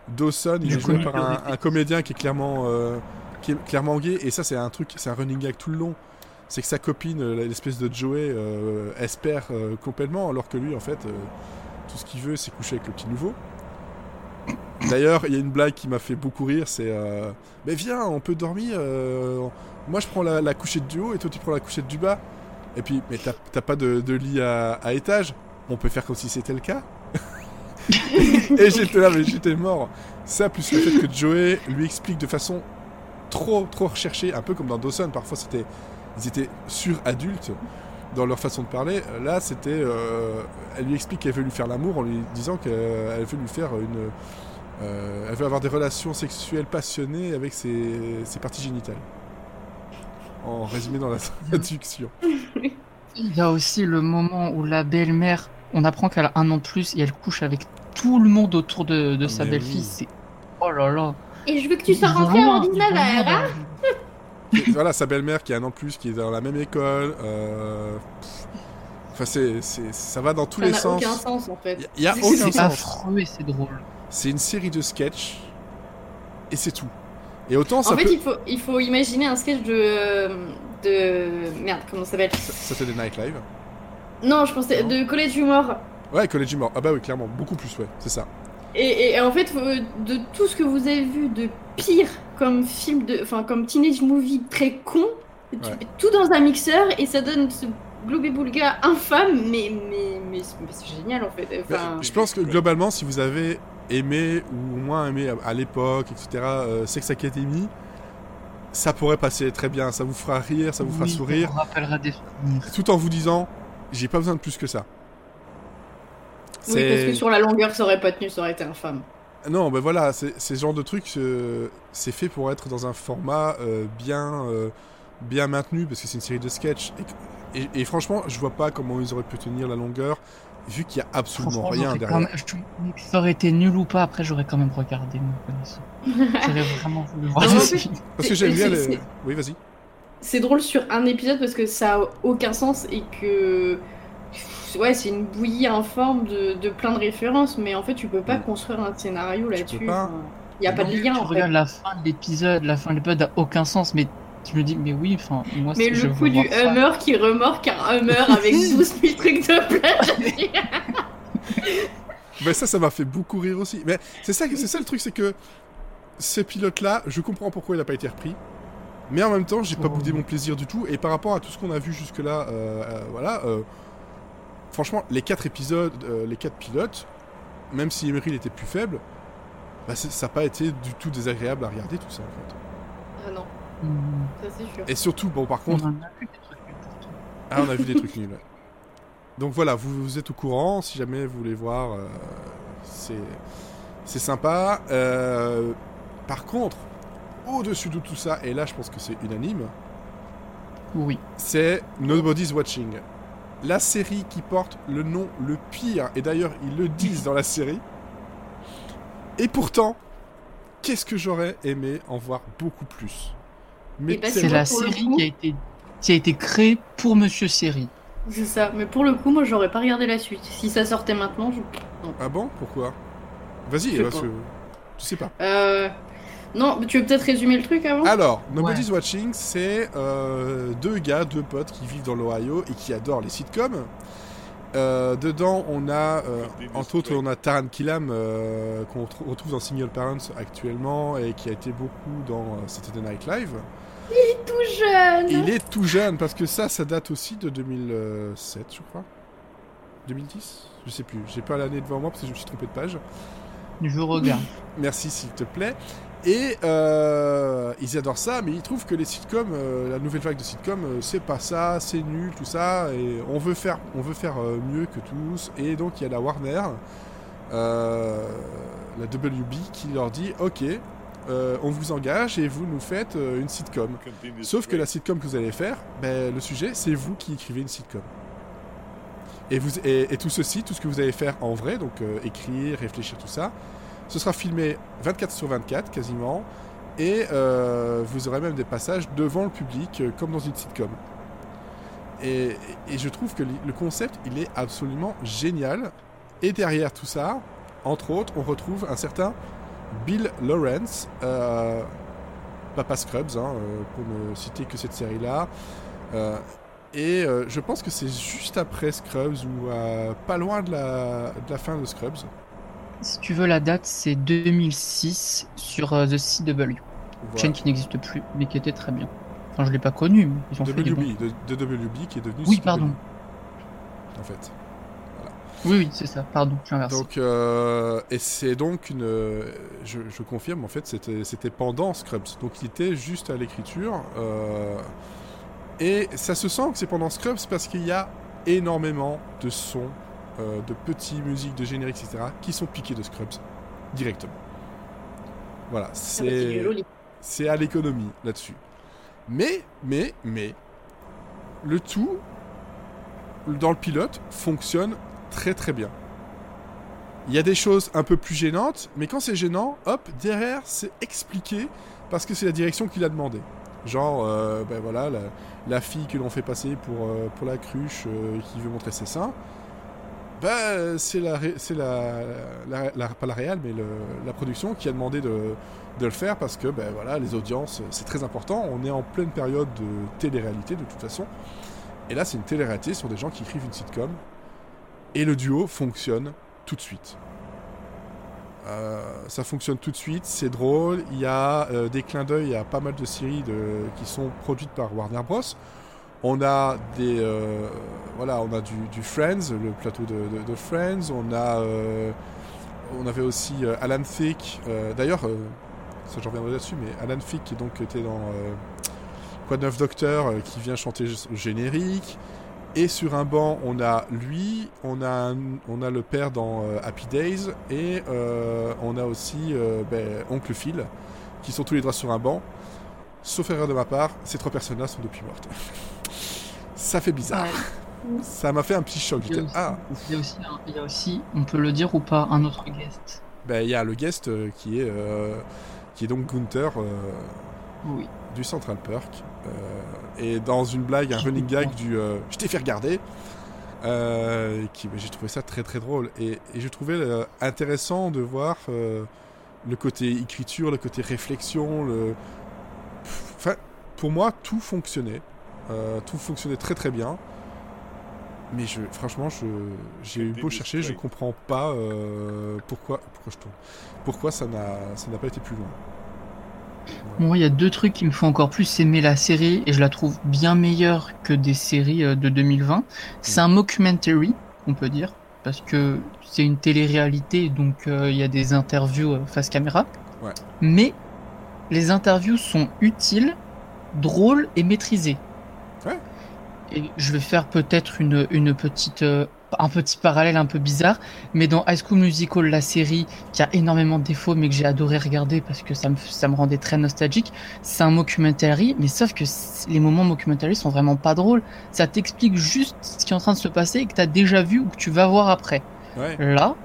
Speaker 2: Dawson, il est joué par un, comédien qui est clairement, euh, qui clairement gay. Et ça, c'est un truc, c'est un running gag tout le long. C'est que sa copine, euh, l'espèce de Joey, euh, espère euh, complètement, alors que lui, en fait, tout ce qu'il veut, c'est coucher avec le petit nouveau. D'ailleurs, il y a une blague qui m'a fait beaucoup rire, c'est Mais viens, on peut dormir. moi, je prends la, couchette du haut et toi, tu prends la couchette du bas. Et puis, mais t'as pas de, de lit à, à étage On peut faire comme si c'était le cas Et j'étais là, mais j'étais mort. Ça, plus le fait que Joey lui explique de façon trop, trop recherchée, un peu comme dans Dawson, parfois c'était, ils étaient sur-adultes dans leur façon de parler. Là, c'était, euh, elle lui explique qu'elle veut lui faire l'amour en lui disant qu'elle veut lui faire une, euh, elle veut avoir des relations sexuelles passionnées avec ses, ses parties génitales. En résumé dans la traduction.
Speaker 3: Il y a aussi le moment où la belle-mère, on apprend qu'elle a un an de plus et elle couche avec tout le monde autour de, de sa
Speaker 2: Mais
Speaker 3: belle-fille.
Speaker 2: oui.
Speaker 3: C'est. Oh là là.
Speaker 1: Et je veux que tu sois rentré avant
Speaker 3: vraiment-
Speaker 1: 19
Speaker 3: ils ont
Speaker 1: h
Speaker 3: vraiment-
Speaker 2: Et voilà, sa belle-mère qui a un an de plus, qui est dans la même école. euh. Enfin, c'est, c'est, ça va dans tous
Speaker 1: Ça
Speaker 2: les
Speaker 1: n'a
Speaker 2: sens.
Speaker 1: aucun sens en fait.
Speaker 2: Il y a
Speaker 1: C'est-
Speaker 2: aucun
Speaker 3: C'est
Speaker 2: sens.
Speaker 3: affreux et c'est drôle.
Speaker 2: C'est une série de sketchs et c'est tout. Et autant ça
Speaker 1: En fait,
Speaker 2: peut.
Speaker 1: il faut, il faut imaginer un sketch de. de. Merde, comment ça s'appelle
Speaker 2: Saturday Night Live.
Speaker 1: Non, je pensais
Speaker 2: Non.
Speaker 1: de College Humor.
Speaker 2: Ouais, College Humor. Ah bah oui, clairement, beaucoup plus, ouais, c'est ça.
Speaker 1: Et, et en fait, faut- de tout ce que vous avez vu de pire comme film de. Enfin, comme teenage movie très con, tu
Speaker 2: Ouais.
Speaker 1: mets tout dans un mixeur et ça donne ce gloobie boulga infâme, mais, mais, mais, mais c'est génial en fait. Enfin,
Speaker 2: je pense que globalement, si vous avez aimé ou au moins aimé à, à l'époque, etc., euh, Sex Academy, ça pourrait passer très bien. Ça vous fera rire, ça vous fera
Speaker 3: Oui,
Speaker 2: sourire,
Speaker 3: Ça vous rappellera des souvenirs.
Speaker 2: tout en vous disant, j'ai pas besoin de plus que ça.
Speaker 1: Oui, parce que sur la longueur, ça aurait pas tenu, ça aurait été infâme.
Speaker 2: Non, ben voilà, c'est c'est ce genre de truc, euh, c'est fait pour être dans un format euh, bien, euh, bien maintenu, parce que c'est une série de sketchs. Et, et- et franchement, je vois pas comment ils auraient pu tenir la longueur, vu qu'il y a absolument rien derrière.
Speaker 3: même- je- que ça aurait été nul ou pas, après j'aurais quand même regardé. J'aurais vraiment voulu voir
Speaker 1: Non, fait.
Speaker 2: Parce que j'aime bien les... Oui, vas-y.
Speaker 1: C'est drôle sur un épisode parce que ça a aucun sens et que. Ouais, c'est une bouillie informe de, de plein de références, mais en fait, tu peux pas
Speaker 2: Mm.
Speaker 1: construire un scénario là-dessus. Il n'y a pas de lien
Speaker 3: Tu
Speaker 1: en fait.
Speaker 3: regardes la fin de l'épisode, la fin de l'épisode a aucun sens, mais tu me dis, mais oui, enfin, moi
Speaker 1: Mais
Speaker 3: c'est- je
Speaker 1: le coup du
Speaker 3: ça.
Speaker 1: Hummer qui remorque un Hummer avec 12 000 trucs de plage.
Speaker 2: Ben ça, ça m'a fait beaucoup rire aussi. Mais c'est ça, c'est ça le truc, c'est que ce pilote-là, je comprends pourquoi il n'a pas été repris. Mais en même temps, j'ai pas
Speaker 3: Oh.
Speaker 2: boudé mon plaisir du tout. Et par rapport à tout ce qu'on a vu jusque-là, euh, euh, voilà, euh, franchement, les quatre épisodes, euh, les quatre pilotes, même si Emery était plus faible, bah, ça n'a pas été du tout désagréable à regarder tout ça en fait.
Speaker 1: Ah non,
Speaker 3: Hmm.
Speaker 1: ça c'est sûr.
Speaker 2: Et surtout, bon, par
Speaker 3: On
Speaker 2: contre,
Speaker 3: en a vu des trucs nuls pourtant.
Speaker 2: Ah, on a vu des trucs nuls. Donc voilà, vous, vous êtes au courant. Si jamais vous voulez voir, euh, c'est c'est sympa. Euh, par contre, au-dessus de tout ça, et là je pense que c'est unanime,
Speaker 3: Oui.
Speaker 2: c'est Nobody's Watching. La série qui porte le nom le pire, et d'ailleurs ils le disent dans la série. Et pourtant, qu'est-ce que j'aurais aimé en voir beaucoup plus? Mais
Speaker 1: Eh ben,
Speaker 3: C'est la série
Speaker 1: coup.
Speaker 3: qui a été qui a été créée pour Monsieur Série.
Speaker 1: C'est ça, mais pour le coup, moi j'aurais pas regardé la suite. Si ça sortait maintenant, je.
Speaker 2: Ah bon? Pourquoi? Vas-y, parce que... Tu sais pas.
Speaker 1: Euh. Non, mais tu veux peut-être résumer le truc avant?
Speaker 2: Alors, Nobody's Watching, c'est euh, deux gars, deux potes qui vivent dans l'Ohio et qui adorent les sitcoms. Euh, dedans, on a, euh, entre autres, on a Taran Killam, euh, qu'on retrouve- dans Single Parents actuellement et qui a été beaucoup dans euh, Saturday Night Live.
Speaker 1: Tout jeune
Speaker 2: Il est tout jeune parce que ça, ça date aussi de 2007, je crois. 2010 Je sais plus. J'ai pas l'année devant moi parce que je me suis trompé de page.
Speaker 3: Je regarde.
Speaker 2: Merci s'il te plaît. Et euh, ils adorent ça, mais ils trouvent que les sitcoms, euh, la nouvelle vague de sitcoms, euh, c'est pas ça, c'est nul, tout ça, et on veut faire, on veut faire mieux que tous. Et donc il y a la Warner, la WB, qui leur dit, ok, on vous engage et vous nous faites une sitcom. Sauf que la sitcom que vous allez faire, ben, le sujet, c'est vous qui écrivez une sitcom. Et, vous, et, et tout ceci, tout ce que vous allez faire en vrai, donc écrire, réfléchir, tout ça, ce sera filmé 24 sur 24 quasiment. Et euh, vous aurez même des passages devant le public, euh, comme dans une sitcom. Et, je trouve que le concept, il est absolument génial. Et derrière tout ça, entre autres, on retrouve un certain Bill Lawrence, euh, Papa Scrubs, hein, pour ne citer que cette série-là. Et je pense que c'est juste après Scrubs ou pas loin de la fin de Scrubs.
Speaker 3: Si tu veux la date, c'est 2006 sur euh, The CW.
Speaker 2: Voilà.
Speaker 3: Chaîne qui n'existe plus, mais qui était très bien. Enfin, je l'ai pas connue, mais ils ont fait des bons.
Speaker 2: WB, de, de WB qui est devenu
Speaker 3: Oui,
Speaker 2: CW,
Speaker 3: pardon.
Speaker 2: En fait.
Speaker 3: Oui, oui, c'est ça. Pardon, j'ai inversé.
Speaker 2: Donc, euh, et c'est donc une. Je, je confirme, en fait, c'était c'était pendant Scrubs. Donc, il était juste à l'écriture. euh, et ça se sent que c'est pendant Scrubs parce qu'il y a énormément de sons, euh, de petites musiques, de génériques, etc., qui sont piqués de Scrubs directement. Voilà,
Speaker 1: Ah bah, c'est
Speaker 2: à l'économie là-dessus. Mais, mais, mais, le tout dans le pilote fonctionne très très bien. Il y a des choses un peu plus gênantes, mais quand c'est gênant, hop, derrière c'est expliqué parce que c'est la direction qui l'a demandé. Genre, euh, ben voilà, la, la fille que l'on fait passer pour, euh, pour la cruche euh, qui veut montrer ses seins, ben c'est la, c'est la, pas la réal, mais la production qui a demandé de, de le faire parce que ben voilà, les audiences, c'est très important. On est en pleine période de télé-réalité de toute façon. Et là, c'est une télé-réalité sur des gens qui écrivent une sitcom. Et le duo fonctionne tout de suite. Euh, ça fonctionne tout de suite, c'est drôle. Il y a euh, des clins d'œil à pas mal de séries qui sont produites par Warner Bros. On a des, euh, voilà, on a du, Friends, le plateau de, Friends. On a, euh, on avait aussi euh, Alan Thicke. D'ailleurs, ça j'en reviendrai là-dessus, mais Alan Thicke qui donc était dans Quoi de neuf Docteur, qui vient chanter générique. Et sur un banc, on a lui, on a, on a le père dans Happy Days, et on a aussi ben, Oncle Phil, qui sont tous les trois sur un banc. Sauf erreur de ma part, ces trois personnes-là sont depuis mortes. Ça fait bizarre.
Speaker 3: Ouais.
Speaker 2: Ça m'a fait un petit choc.
Speaker 3: Il y a
Speaker 2: J'étais,
Speaker 3: aussi-
Speaker 2: ah,
Speaker 3: Il y, a aussi, un- il y a aussi, on peut le dire ou pas, un autre guest.
Speaker 2: ben il y a le guest euh, qui est, euh, qui est donc Gunther euh,
Speaker 3: Oui.
Speaker 2: du Central Perk. euh, et dans une blague, un running gag du euh, Je t'ai fait regarder. euh, qui, ben, j'ai trouvé ça très très drôle. Et, et je trouvais euh, intéressant de voir euh, le côté écriture, le côté réflexion. Le... Enfin, pour moi, tout fonctionnait. Euh, tout fonctionnait très très bien. Mais je, franchement, je, j'ai eu beau chercher, je comprends pas euh, pourquoi, pourquoi je tourne. Pourquoi ça n'a, ça n'a pas été plus loin.
Speaker 3: Moi, il y a deux trucs qui me font encore plus aimer la série et je la trouve bien meilleure que des séries euh, de 2020. C'est un mockumentary, on peut dire, parce que c'est une télé-réalité, donc euh, il y a des interviews face caméra.
Speaker 2: Ouais.
Speaker 3: Mais les interviews sont utiles, drôles et maîtrisées. Et je vais faire peut-être une, une petite, euh, un petit parallèle un peu bizarre, mais dans High School Musical, la série qui a énormément de défauts, mais que j'ai adoré regarder parce que ça me, ça me rendait très nostalgique, c'est un mockumentary, mais sauf que les moments mockumentary sont vraiment pas drôles. Ça t'explique juste ce qui est en train de se passer et que t'as déjà vu ou que tu vas voir après.
Speaker 2: Ouais.
Speaker 3: Là,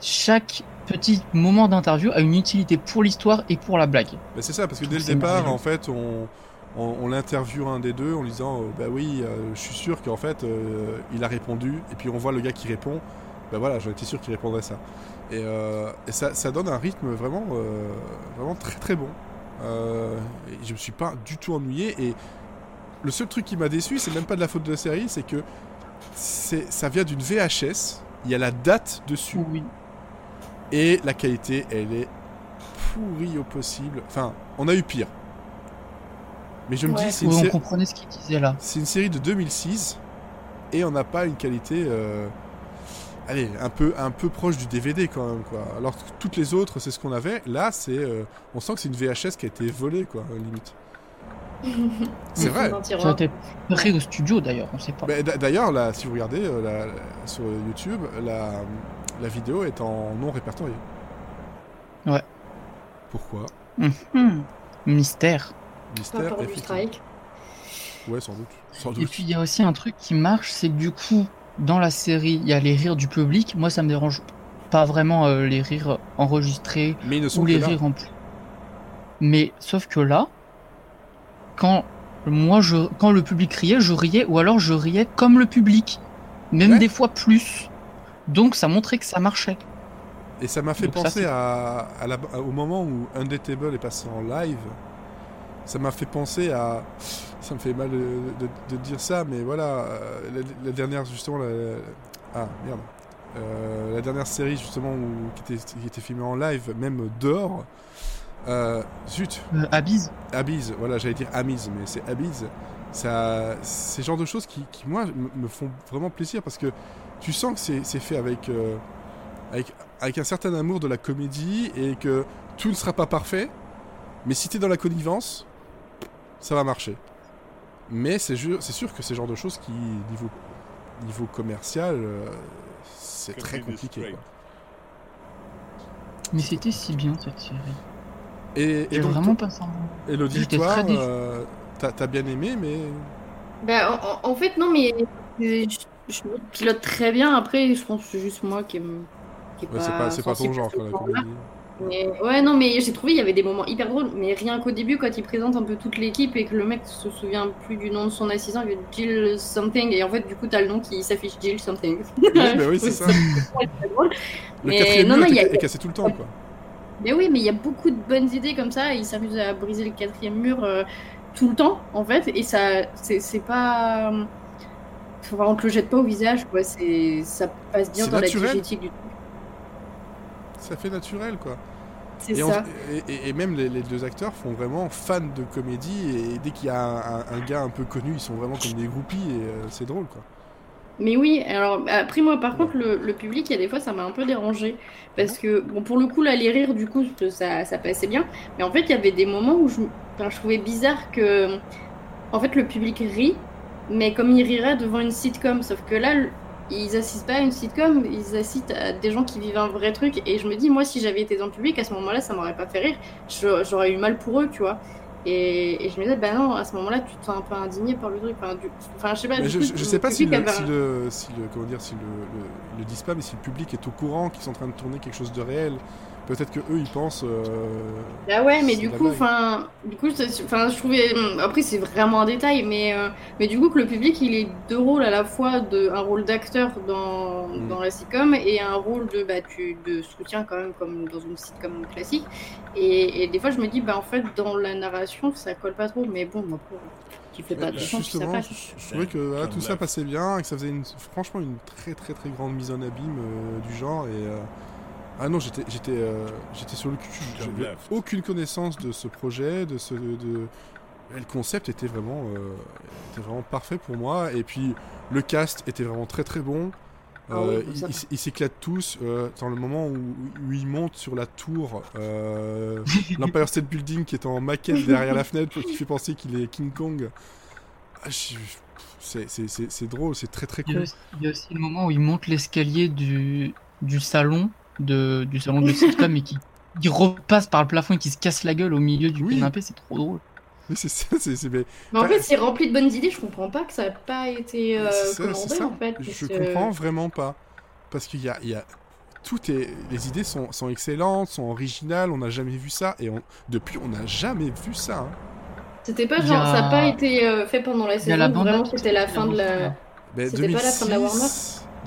Speaker 3: chaque petit moment d'interview a une utilité pour l'histoire et pour la blague.
Speaker 2: Ben, c'est ça, parce que dès le départ, en fait, on, on, on l'interviewe un des deux en lui disant euh, Bah oui, euh, je suis sûr qu'en fait, euh, il a répondu. Et puis on voit le gars qui répond. Ben voilà, j'en étais sûr qu'il répondrait ça. Et, euh, et ça, ça donne un rythme vraiment, euh, vraiment très très bon. Euh, et je me suis pas du tout ennuyé. Et le seul truc qui m'a déçu, c'est même pas de la faute de la série, c'est que ça vient d'une VHS. Il y a la date dessus.
Speaker 3: Oui.
Speaker 2: Et la qualité, elle est pourrie au possible. Enfin, on a eu pire. Mais je me
Speaker 1: Ouais.
Speaker 2: dis, c'est une,
Speaker 3: on
Speaker 2: sé-
Speaker 3: comprenait ce qu'il disait là.
Speaker 2: c'est une série de 2006 et on n'a pas une qualité, euh, allez, un peu, un peu proche du DVD quand même, quoi. Alors que toutes les autres, c'est ce qu'on avait. Là, c'est, euh, on sent que c'est une VHS qui a été volée, quoi, limite. C'est vrai.
Speaker 3: Ça a été prêt au studio d'ailleurs, on sait pas.
Speaker 2: D'ailleurs, là, si vous regardez euh, la- la- sur YouTube, la, la vidéo est en non répertorié.
Speaker 3: Ouais.
Speaker 2: Pourquoi?
Speaker 3: Mhm. Mystère.
Speaker 1: Pas
Speaker 2: Mystère.
Speaker 1: du
Speaker 2: effectivement.
Speaker 1: strike.
Speaker 2: Ouais, sans doute. Sans
Speaker 3: Et puis il y a aussi un truc qui marche, c'est que du coup, dans la série, il y a les rires du public, moi ça me dérange pas vraiment euh, les rires enregistrés
Speaker 2: Mais ils ne sont
Speaker 3: ou
Speaker 2: que
Speaker 3: les
Speaker 2: là.
Speaker 3: rires en plus. Mais sauf que là, quand moi je, quand le public riait, je riais ou alors je riais comme le public, même
Speaker 2: Ouais.
Speaker 3: des fois plus. Donc ça montrait que ça marchait.
Speaker 2: Et ça m'a fait
Speaker 3: Donc
Speaker 2: penser à, à la- au moment où Undateable est passé en live. Ça m'a fait penser à. Ça me fait mal de, de- de dire ça, mais voilà. euh, La, la dernière, justement. La, ah, merde. Euh, la dernière série, justement, où- qui, était, qui était filmée en live, même dehors. Euh, zut,
Speaker 3: Abyss,
Speaker 2: Abyss, voilà, j'allais dire Amis, mais c'est Abyss. Ça, c'est le genre de choses qui, qui, moi, me- font vraiment plaisir parce que tu sens que c'est c'est fait avec, euh, avec, avec un certain amour de la comédie et que tout ne sera pas parfait, mais si t'es dans la connivence, ça va marcher. Mais c'est sûr, c'est sûr que c'est le genre de choses qui, niveau, niveau commercial, euh, c'est très compliqué. quoi.
Speaker 3: mais c'était si bien cette série.
Speaker 2: Et, et
Speaker 3: J'ai
Speaker 2: donc,
Speaker 3: vraiment pas senti.
Speaker 2: et euh, t'as bien aimé, mais
Speaker 1: Bah, en, fait, non, mais je, je pilote très bien. Après, je pense que c'est juste moi qui aime. Qui est
Speaker 2: ouais, c'est pas, c'est pas ton
Speaker 1: sensible
Speaker 2: genre, quoi, la comédie.
Speaker 1: Mais, ouais, non, mais j'ai trouvé il y avait des moments hyper drôles. Mais rien qu'au début, quand il présente un peu toute l'équipe et que le mec se souvient plus du nom de son assistant, il dit Jill something. Et en fait, du coup, t'as le nom qui s'affiche Jill something.
Speaker 2: Oui, bah oui, c'est ça.
Speaker 1: drôle.
Speaker 2: Le
Speaker 1: Mais
Speaker 2: quatrième
Speaker 1: non,
Speaker 2: mur
Speaker 1: non,
Speaker 2: est,
Speaker 1: a-
Speaker 2: est cassé tout le temps, quoi.
Speaker 1: Mais oui, mais il y a beaucoup de bonnes idées comme ça. Il s'amuse à briser le quatrième mur euh, tout le temps, en fait. Et ça, c'est pas. euh, Faut vraiment que le jette pas au visage, quoi. C'est, ça passe bien dans
Speaker 2: naturel.
Speaker 1: la digétique du truc.
Speaker 2: Ça fait naturel, quoi.
Speaker 1: C'est
Speaker 2: Et,
Speaker 1: ça.
Speaker 2: et- et- et même les, les deux acteurs font vraiment fans de comédie et dès qu'il y a un, un- un gars un peu connu, ils sont vraiment comme des groupies et euh, c'est drôle, quoi.
Speaker 1: Mais oui, alors après moi par contre le, le public il y a des fois ça m'a un peu dérangé parce que bon pour le coup là les rires du coup ça, ça passait bien mais en fait il y avait des moments où je, je trouvais bizarre que en fait le public rit mais comme il rirait devant une sitcom sauf que là ils assistent pas à une sitcom ils assistent à des gens qui vivent un vrai truc. Et je me dis moi si j'avais été dans le public à ce moment-là ça m'aurait pas fait rire. J'aurais eu mal pour eux tu vois. Et, et je me disais bah non à ce moment-là tu te sens un peu indigné par le truc. Enfin, du- enfin je sais pas
Speaker 2: je,
Speaker 1: coup,
Speaker 2: je- sais pas si le,
Speaker 1: avait
Speaker 2: si
Speaker 1: un-
Speaker 2: le, si le- comment dire, si le, le disent pas, mais si le public est au courant qu'ils sont en train de tourner quelque chose de réel, peut-être que eux ils pensent. euh,
Speaker 1: Bah ouais, mais du coup, enfin, du coup, enfin, je trouvais, hum, après c'est vraiment un détail, mais euh, mais du coup que le public il est deux rôles à la fois de un rôle d'acteur dans
Speaker 2: Mm.
Speaker 1: dans la sitcom et un rôle de bah tu de soutien quand même comme dans une sitcom classique. Et, et des fois je me dis bah en fait dans la narration ça colle pas trop, mais bon après tu fais pas ça
Speaker 2: justement,
Speaker 1: passe.
Speaker 2: je, je trouvais que voilà, tout ça passait bien et que ça faisait une, franchement une très très très grande mise en abîme euh, du genre et. euh, ah non, j'étais j'étais euh, j'étais sur le cul. J'avais aucune connaissance de ce projet, de ce de le concept était vraiment euh, était vraiment parfait pour moi et puis le cast était vraiment très très bon.
Speaker 1: Ah
Speaker 2: Euh,
Speaker 1: comme
Speaker 2: ils ils- ils s'éclatent tous euh, dans le moment où, où ils montent sur la tour, euh, l'Empire State Building qui est en maquette derrière la fenêtre, qui fait penser qu'il est King Kong. Ah, je- c'est- c'est c'est- c'est drôle, c'est très très
Speaker 3: Il y, a
Speaker 2: cool.
Speaker 3: aussi, il y a aussi le moment où il monte l'escalier du, du salon de, du salon de sitcom et qui il repasse par le plafond et qui se casse la gueule au milieu du
Speaker 2: Oui.
Speaker 3: canapé, c'est trop drôle.
Speaker 2: Mais c'est ça, c'est c'est- mais
Speaker 1: Mais en
Speaker 2: Enfin,
Speaker 1: fait c'est rempli de bonnes idées, je comprends pas que ça a pas été euh,
Speaker 2: ça,
Speaker 1: commandé en fait.
Speaker 2: Je
Speaker 1: parce que-
Speaker 2: comprends vraiment pas. Parce qu'il y a, il y a- Tout est. Les idées sont, sont excellentes, sont originales, on n'a jamais vu ça. Et on... depuis, on n'a jamais vu ça. hein.
Speaker 1: C'était pas genre,
Speaker 3: a-
Speaker 1: ça n'a pas été euh, fait pendant la saison,
Speaker 3: la
Speaker 1: vraiment c'était la fin de la.
Speaker 2: Ben,
Speaker 1: C'était pas la fin de la Warner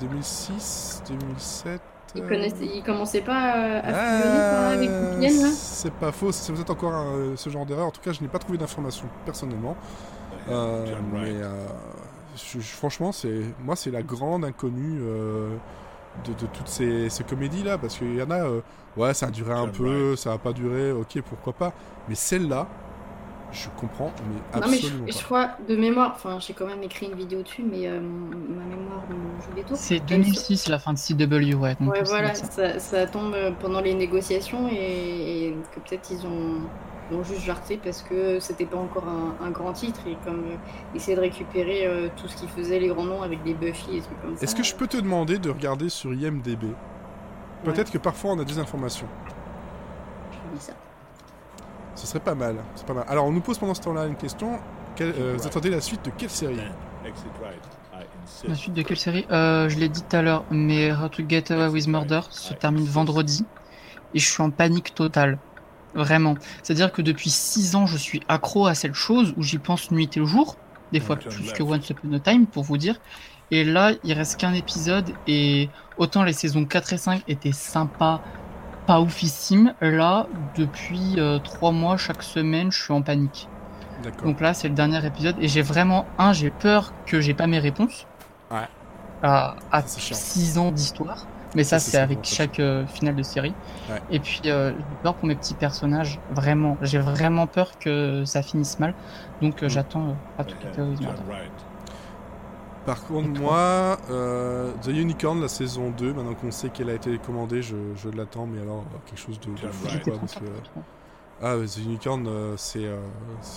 Speaker 2: 2006, 2007.
Speaker 1: Ils,
Speaker 2: euh,
Speaker 1: connaissaient, ils commençaient pas à, fusionner avec
Speaker 2: euh,
Speaker 1: là
Speaker 2: C'est pas faux, c'est peut-être encore un- ce genre d'erreur. En tout cas, je n'ai pas trouvé d'informations personnellement. Euh, mais
Speaker 4: Wright.
Speaker 2: euh, je- je- franchement, c'est moi, c'est la grande inconnue euh, de, de toutes ces, ces comédies là, parce qu'il y en a, euh, ouais, ça a duré un
Speaker 4: John
Speaker 2: peu, ça a pas duré, ok, pourquoi pas. Mais celle-là, je comprends, mais
Speaker 1: Non mais
Speaker 2: absolument
Speaker 1: je, je crois de mémoire, enfin j'ai quand même écrit une vidéo dessus, mais euh, ma mémoire me joue des tours.
Speaker 3: C'est 2006 la fin de CW, ouais. donc
Speaker 1: Ouais voilà,
Speaker 3: ça.
Speaker 1: tombe pendant les négociations et, et que peut-être ils ont, juste jarté parce que c'était pas encore un, un grand titre et comme euh, essayer de récupérer euh, tout ce qui faisait les grands noms avec des Buffy et trucs comme ça.
Speaker 2: Est-ce que je peux te demander de regarder sur IMDb Peut-être que parfois on a des informations.
Speaker 1: Je dis ça.
Speaker 2: Ce serait pas mal. C'est pas mal. Alors on nous pose pendant ce temps-là une question. Quelle- euh, vous attendez la suite de quelle série?
Speaker 4: 10. Exit right. I
Speaker 3: La suite de quelle série? Euh, Je l'ai dit tout à l'heure, mais How to Get Away with Murder se termine vendredi et je suis en panique totale. Vraiment. C'est-à-dire que depuis 6 ans, je suis accro à cette chose où j'y pense nuit et jour, des fois plus que Once Upon a Time pour vous dire. Et là, il reste qu'un épisode et autant les saisons 4 et 5 étaient sympas, pas oufissimes. Là, depuis 3 mois, chaque semaine, je suis en panique.
Speaker 2: D'accord.
Speaker 3: Donc là, c'est le dernier épisode et j'ai vraiment un, j'ai peur que j'ai pas mes réponses.
Speaker 2: Ouais.
Speaker 3: À, à. 6 ans d'histoire. Mais ça,
Speaker 2: Ça, c'est
Speaker 3: avec chaque euh, finale de série.
Speaker 2: Ouais.
Speaker 3: Et puis, euh, j'ai peur pour mes petits personnages. Vraiment, j'ai vraiment peur que ça finisse mal. Donc, euh,
Speaker 2: Mm.
Speaker 3: j'attends euh, à
Speaker 4: I
Speaker 3: tout
Speaker 4: have
Speaker 3: cas aux
Speaker 4: done
Speaker 3: Murder.
Speaker 4: right.
Speaker 2: Par contre, moi, euh, The Unicorn, la saison 2, maintenant qu'on sait qu'elle a été commandée, je, je l'attends, mais alors euh, quelque chose de, de fou, quoi, parce que... Ah, The Unicorn, euh, c'est euh,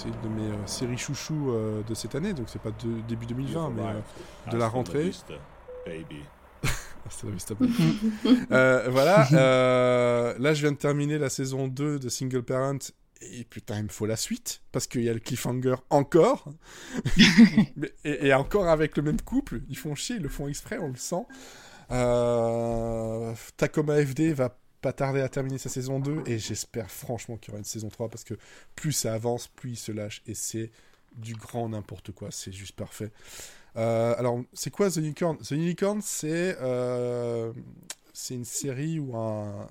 Speaker 2: une de mes euh, séries chouchous euh, de cette année, donc c'est pas de, début 2020,
Speaker 4: You've
Speaker 2: mais euh, de la rentrée. hasta la vista, baby. Euh, voilà, euh, là je viens de terminer la saison 2 de Single Parent, et putain, il me faut la suite, parce qu'il y a le cliffhanger encore, et, et encore avec le même couple, ils font chier, ils le font exprès, on le sent. Euh, Tacoma FD va pas tarder à terminer sa saison 2, et j'espère franchement qu'il y aura une saison 3, parce que plus ça avance, plus il se lâche, et c'est du grand n'importe quoi, c'est juste parfait. Euh, alors, c'est quoi The Unicorn? The Unicorn, c'est euh, c'est une série où un,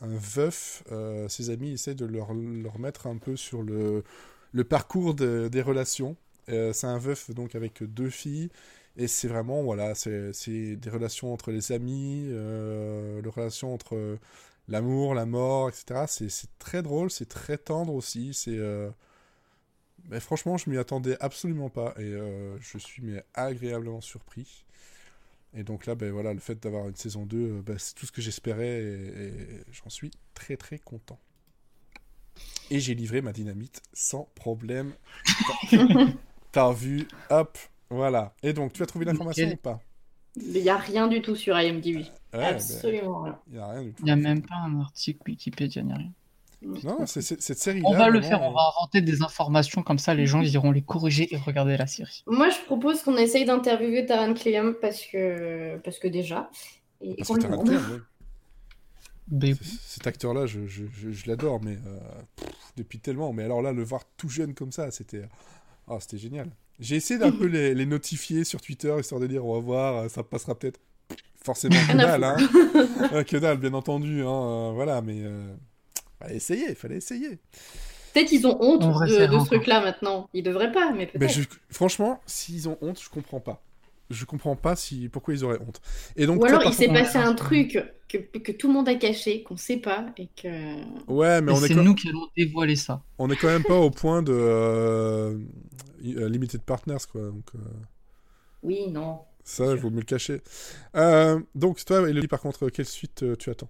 Speaker 2: un veuf, euh, ses amis essaient de leur, leur mettre un peu sur le, le parcours de- des relations. Euh, c'est un veuf donc avec deux filles et c'est vraiment voilà, c'est des relations entre les amis, euh, les relations entre l'amour, la mort, etc. C'est très drôle, c'est très tendre aussi. C'est mais franchement, je m'y attendais absolument pas et je suis mais agréablement surpris. Et donc là, ben voilà, le fait d'avoir une saison 2, euh, ben, c'est tout ce que j'espérais et, et j'en suis très très content. Et j'ai livré ma dynamite sans problème. T'as- vu, hop, voilà. Et donc, tu as trouvé l'information ou pas?
Speaker 1: Il n'y a rien du tout sur IMDb.
Speaker 2: Ouais, ben,
Speaker 1: Absolument rien.
Speaker 2: il n'y a rien du tout.
Speaker 3: Il n'y a même pas un article Wikipédia, ni rien.
Speaker 2: Non, c'est c'est- cette série-là.
Speaker 3: On va le faire, on
Speaker 2: euh,
Speaker 3: va inventer des informations comme ça, les gens ils iront les corriger et regarder la série.
Speaker 1: Moi, je propose qu'on essaye d'interviewer Taran Cleum parce que, parce que déjà. Et
Speaker 2: Parce que Cet acteur-là, je, je, je, je l'adore, mais euh, pff, depuis tellement. Mais alors là, le voir tout jeune comme ça, c'était, ah, c'était génial. J'ai essayé d'un peu les, les notifier sur Twitter, histoire de dire, on va voir, euh, ça passera peut-être. Forcément, que dalle, hein. Euh, que dalle, bien entendu, hein, euh, voilà, mais euh, fallait essayer, fallait essayer.
Speaker 1: Peut-être ils ont honte
Speaker 3: On
Speaker 1: de, ce truc-là maintenant. Ils devraient pas, mais peut-être.
Speaker 2: je, franchement, s'ils ont honte, je comprends pas. Je comprends pas si, pourquoi ils auraient honte. Et donc,
Speaker 1: Ou alors il s'est passé un truc que, que tout le monde a caché, qu'on sait pas, et que.
Speaker 2: Ouais, mais
Speaker 3: et
Speaker 2: on est,
Speaker 3: c'est
Speaker 2: quand...
Speaker 3: nous qui allons dévoiler ça.
Speaker 2: on est quand même pas au point de euh, euh, Limited Partners, quoi. Donc, euh,
Speaker 1: Oui, non.
Speaker 2: Ça, il vaut mieux le cacher. Euh, donc, toi, Elodie, par contre, quelle suite euh, tu attends?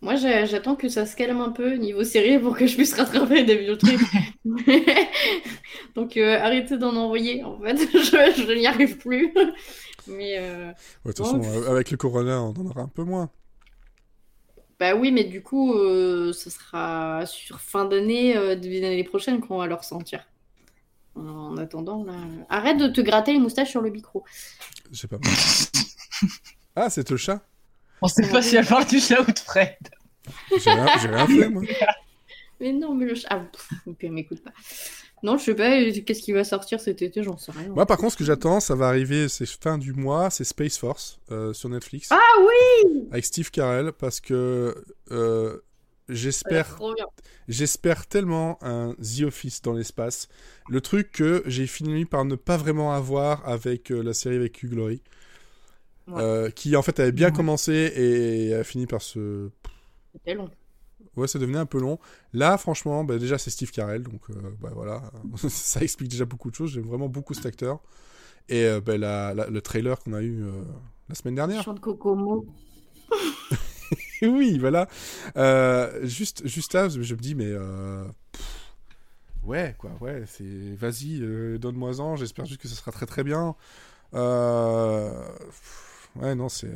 Speaker 1: Moi, j'a- j'attends que ça se calme un peu niveau série pour que je puisse rattraper des vieux trucs. Donc, euh, arrêtez d'en envoyer, en fait. Je, je n'y arrive plus. Mais, euh,
Speaker 2: Ouais, De toute façon, avec le Corona, on en aura un peu moins.
Speaker 1: bah oui, mais du coup, euh, ce sera sur fin d'année, euh, de l'année prochaine qu'on va le ressentir. En attendant, là... Arrête de te gratter les moustaches sur le micro.
Speaker 2: Je sais pas. ah, c'est le chat
Speaker 3: On sait pas si elle parle du chat ou de Fred.
Speaker 2: J'ai rien, j'ai rien fait, moi.
Speaker 1: Mais non, mais le chat... Ah, pff, ok, m'écoute pas. Non, je sais pas, qu'est-ce qui va sortir cet été, j'en sais rien.
Speaker 2: Moi, par contre, ce que j'attends, ça va arriver, c'est fin du mois, c'est Space Force euh, sur Netflix.
Speaker 1: Ah oui
Speaker 2: Avec Steve Carell, parce que euh. J'espère tellement un The Office dans l'espace. Le truc que j'ai fini par ne pas vraiment avoir avec euh, la série avec Hugh Laurie.
Speaker 1: Ouais.
Speaker 2: Euh, qui en fait avait bien
Speaker 3: Ouais.
Speaker 2: commencé et a fini par se...
Speaker 1: C'était long.
Speaker 2: Ouais, ça devenait un peu long. Là, franchement, bah, déjà c'est Steve Carell, donc euh, bah, voilà, ça explique déjà beaucoup de choses. J'aime vraiment beaucoup cet acteur. Et euh, bah, la- la- le trailer qu'on a eu la semaine dernière.
Speaker 1: Chant de Kokomo.
Speaker 2: oui, voilà. Juste, juste là, je me dis, mais pff, ouais, quoi, ouais, c'est, vas-y, donne-moi-en. J'espère juste que ce sera très très bien. Euh, pff, ouais, non, c'est.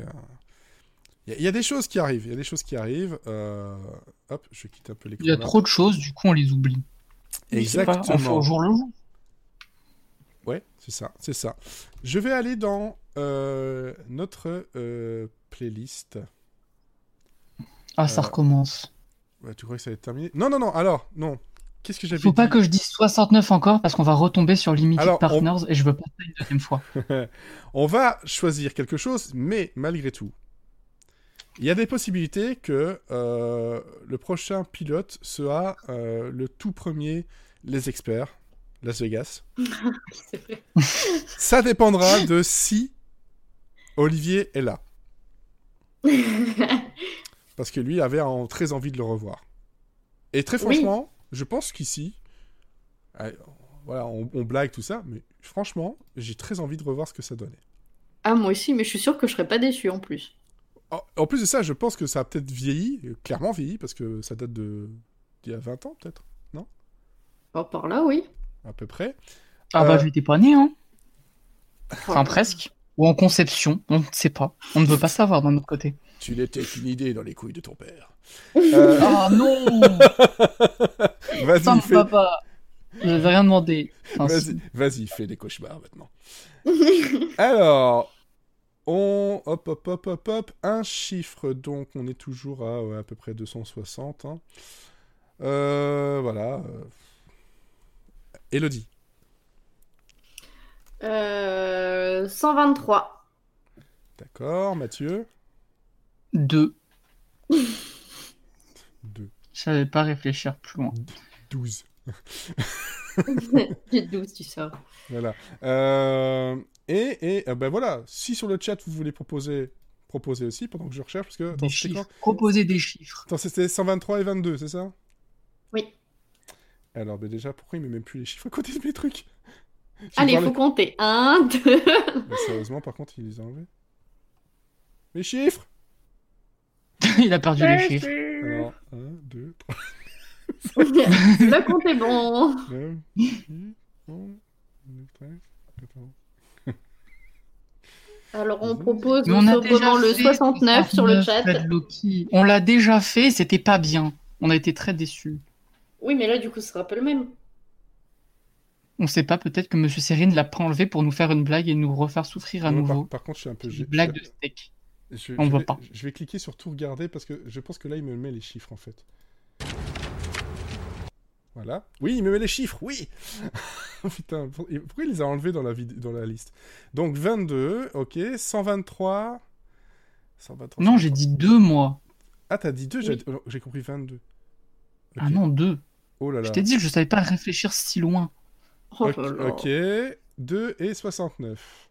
Speaker 2: Il y, a- y a des choses qui arrivent. Il y a des choses qui arrivent. Euh, hop, je quitte un peu l'écran.
Speaker 3: Il y a
Speaker 2: là.
Speaker 3: trop de choses, du coup on les oublie. Pas- On fait
Speaker 2: Exactement.
Speaker 3: au jour le jour.
Speaker 2: Ouais, c'est ça, c'est ça. Je vais aller dans euh, notre euh, playlist.
Speaker 3: Ah, ça
Speaker 2: Euh,
Speaker 3: recommence.
Speaker 2: Ouais, tu crois que ça va être terminé? Non, non, non, alors, non. Qu'est-ce que j'avais
Speaker 3: Faut pas que je dise 69 encore parce qu'on va retomber sur Limited
Speaker 2: Alors, on-
Speaker 3: Partners et je veux pas ça une deuxième fois.
Speaker 2: On va choisir quelque chose, mais malgré tout, il y a des possibilités que euh, le prochain pilote sera euh, le tout premier Les Experts, Las Vegas.
Speaker 1: Vrai.
Speaker 2: Ça dépendra de si Olivier est là. Parce que lui avait en- très envie de le revoir. Et très
Speaker 1: Oui.
Speaker 2: Je pense qu'ici, voilà, on, on blague tout ça, mais franchement, j'ai très envie de revoir ce que ça donnait.
Speaker 1: ah, moi aussi, mais je suis sûre que je serais pas déçue en plus.
Speaker 2: En, en plus de ça, je pense que ça a peut-être vieilli, clairement vieilli, parce que ça date de d'il y a 20 ans, peut-être,
Speaker 1: Oh, par là, oui.
Speaker 2: à peu près.
Speaker 3: Ah
Speaker 2: Euh,
Speaker 3: bah j'étais pas né, hein. Enfin presque. Ou en conception, on ne sait pas. On ne veut pas savoir d'un autre côté.
Speaker 2: Tu n'étais qu'une idée dans les couilles de ton père. Euh,
Speaker 3: Ah non
Speaker 2: vas-y,
Speaker 3: Putain,
Speaker 2: fais,
Speaker 3: papa Je n'avais rien demandé. Enfin,
Speaker 2: vas-y, vas-y, fais des cauchemars maintenant. Alors, on... Hop, hop, hop, hop, hop. Un chiffre, donc on est toujours à ouais, à peu près 260. hein. Euh, voilà. euh. Elodie.
Speaker 1: Euh, 123.
Speaker 2: D'accord. Mathieu.
Speaker 3: Deux.
Speaker 2: 2.
Speaker 3: Je savais pas réfléchir plus loin.
Speaker 2: 12.
Speaker 1: J'ai 12, tu sors.
Speaker 2: Voilà. Euh, et et euh, ben voilà, si sur le chat vous voulez proposer, proposez aussi pendant que je recherche, parce que attends,
Speaker 3: Des chiffres. Proposer des chiffres.
Speaker 2: Attends, c'était 123 et 22, c'est ça?
Speaker 1: Oui.
Speaker 2: Alors ben déjà, pourquoi il met même plus les chiffres à côté de mes trucs?
Speaker 1: Allez, il faut compter. 1, 2.
Speaker 2: Mais sérieusement, par contre, il les a enlevés. Mes chiffres
Speaker 3: Il a perdu les chiffres.
Speaker 2: Alors, 1, 2, 3,
Speaker 1: Le compte est bon.
Speaker 2: 9, 10, 11, 12, 13, 14.
Speaker 1: Alors, on propose
Speaker 3: on a déjà
Speaker 1: le
Speaker 3: fait
Speaker 1: 69 sur le
Speaker 3: 69,
Speaker 1: chat.
Speaker 3: On l'a déjà fait, c'était pas bien. On a été très déçus.
Speaker 1: Oui, mais là, du coup, ce sera pas le même.
Speaker 3: On sait pas, peut-être que Monsieur Serine l'a pas enlevé pour nous faire une blague et nous refaire souffrir à
Speaker 2: Non,
Speaker 3: nouveau.
Speaker 2: Par, contre, je suis un peu...
Speaker 3: Une blague de steak.
Speaker 2: Je,
Speaker 3: On
Speaker 2: je
Speaker 3: voit
Speaker 2: vais,
Speaker 3: pas.
Speaker 2: Je vais cliquer sur tout regarder parce que je pense que là, il me met les chiffres en fait. Voilà. Oui, il me met les chiffres, oui Putain, pourquoi il les a enlevés dans la, vid- dans la liste? Donc 22, ok, 123... 123
Speaker 3: Non, j'ai dit deux, moi.
Speaker 2: Ah, t'as dit 2, j'ai
Speaker 1: Oui.
Speaker 2: j'ai compris 22.
Speaker 3: Ah non, deux.
Speaker 2: Oh là là.
Speaker 3: Je t'ai dit que je savais pas réfléchir si loin.
Speaker 1: Oh
Speaker 2: Ok,
Speaker 1: là là.
Speaker 2: ok, 2 et 69.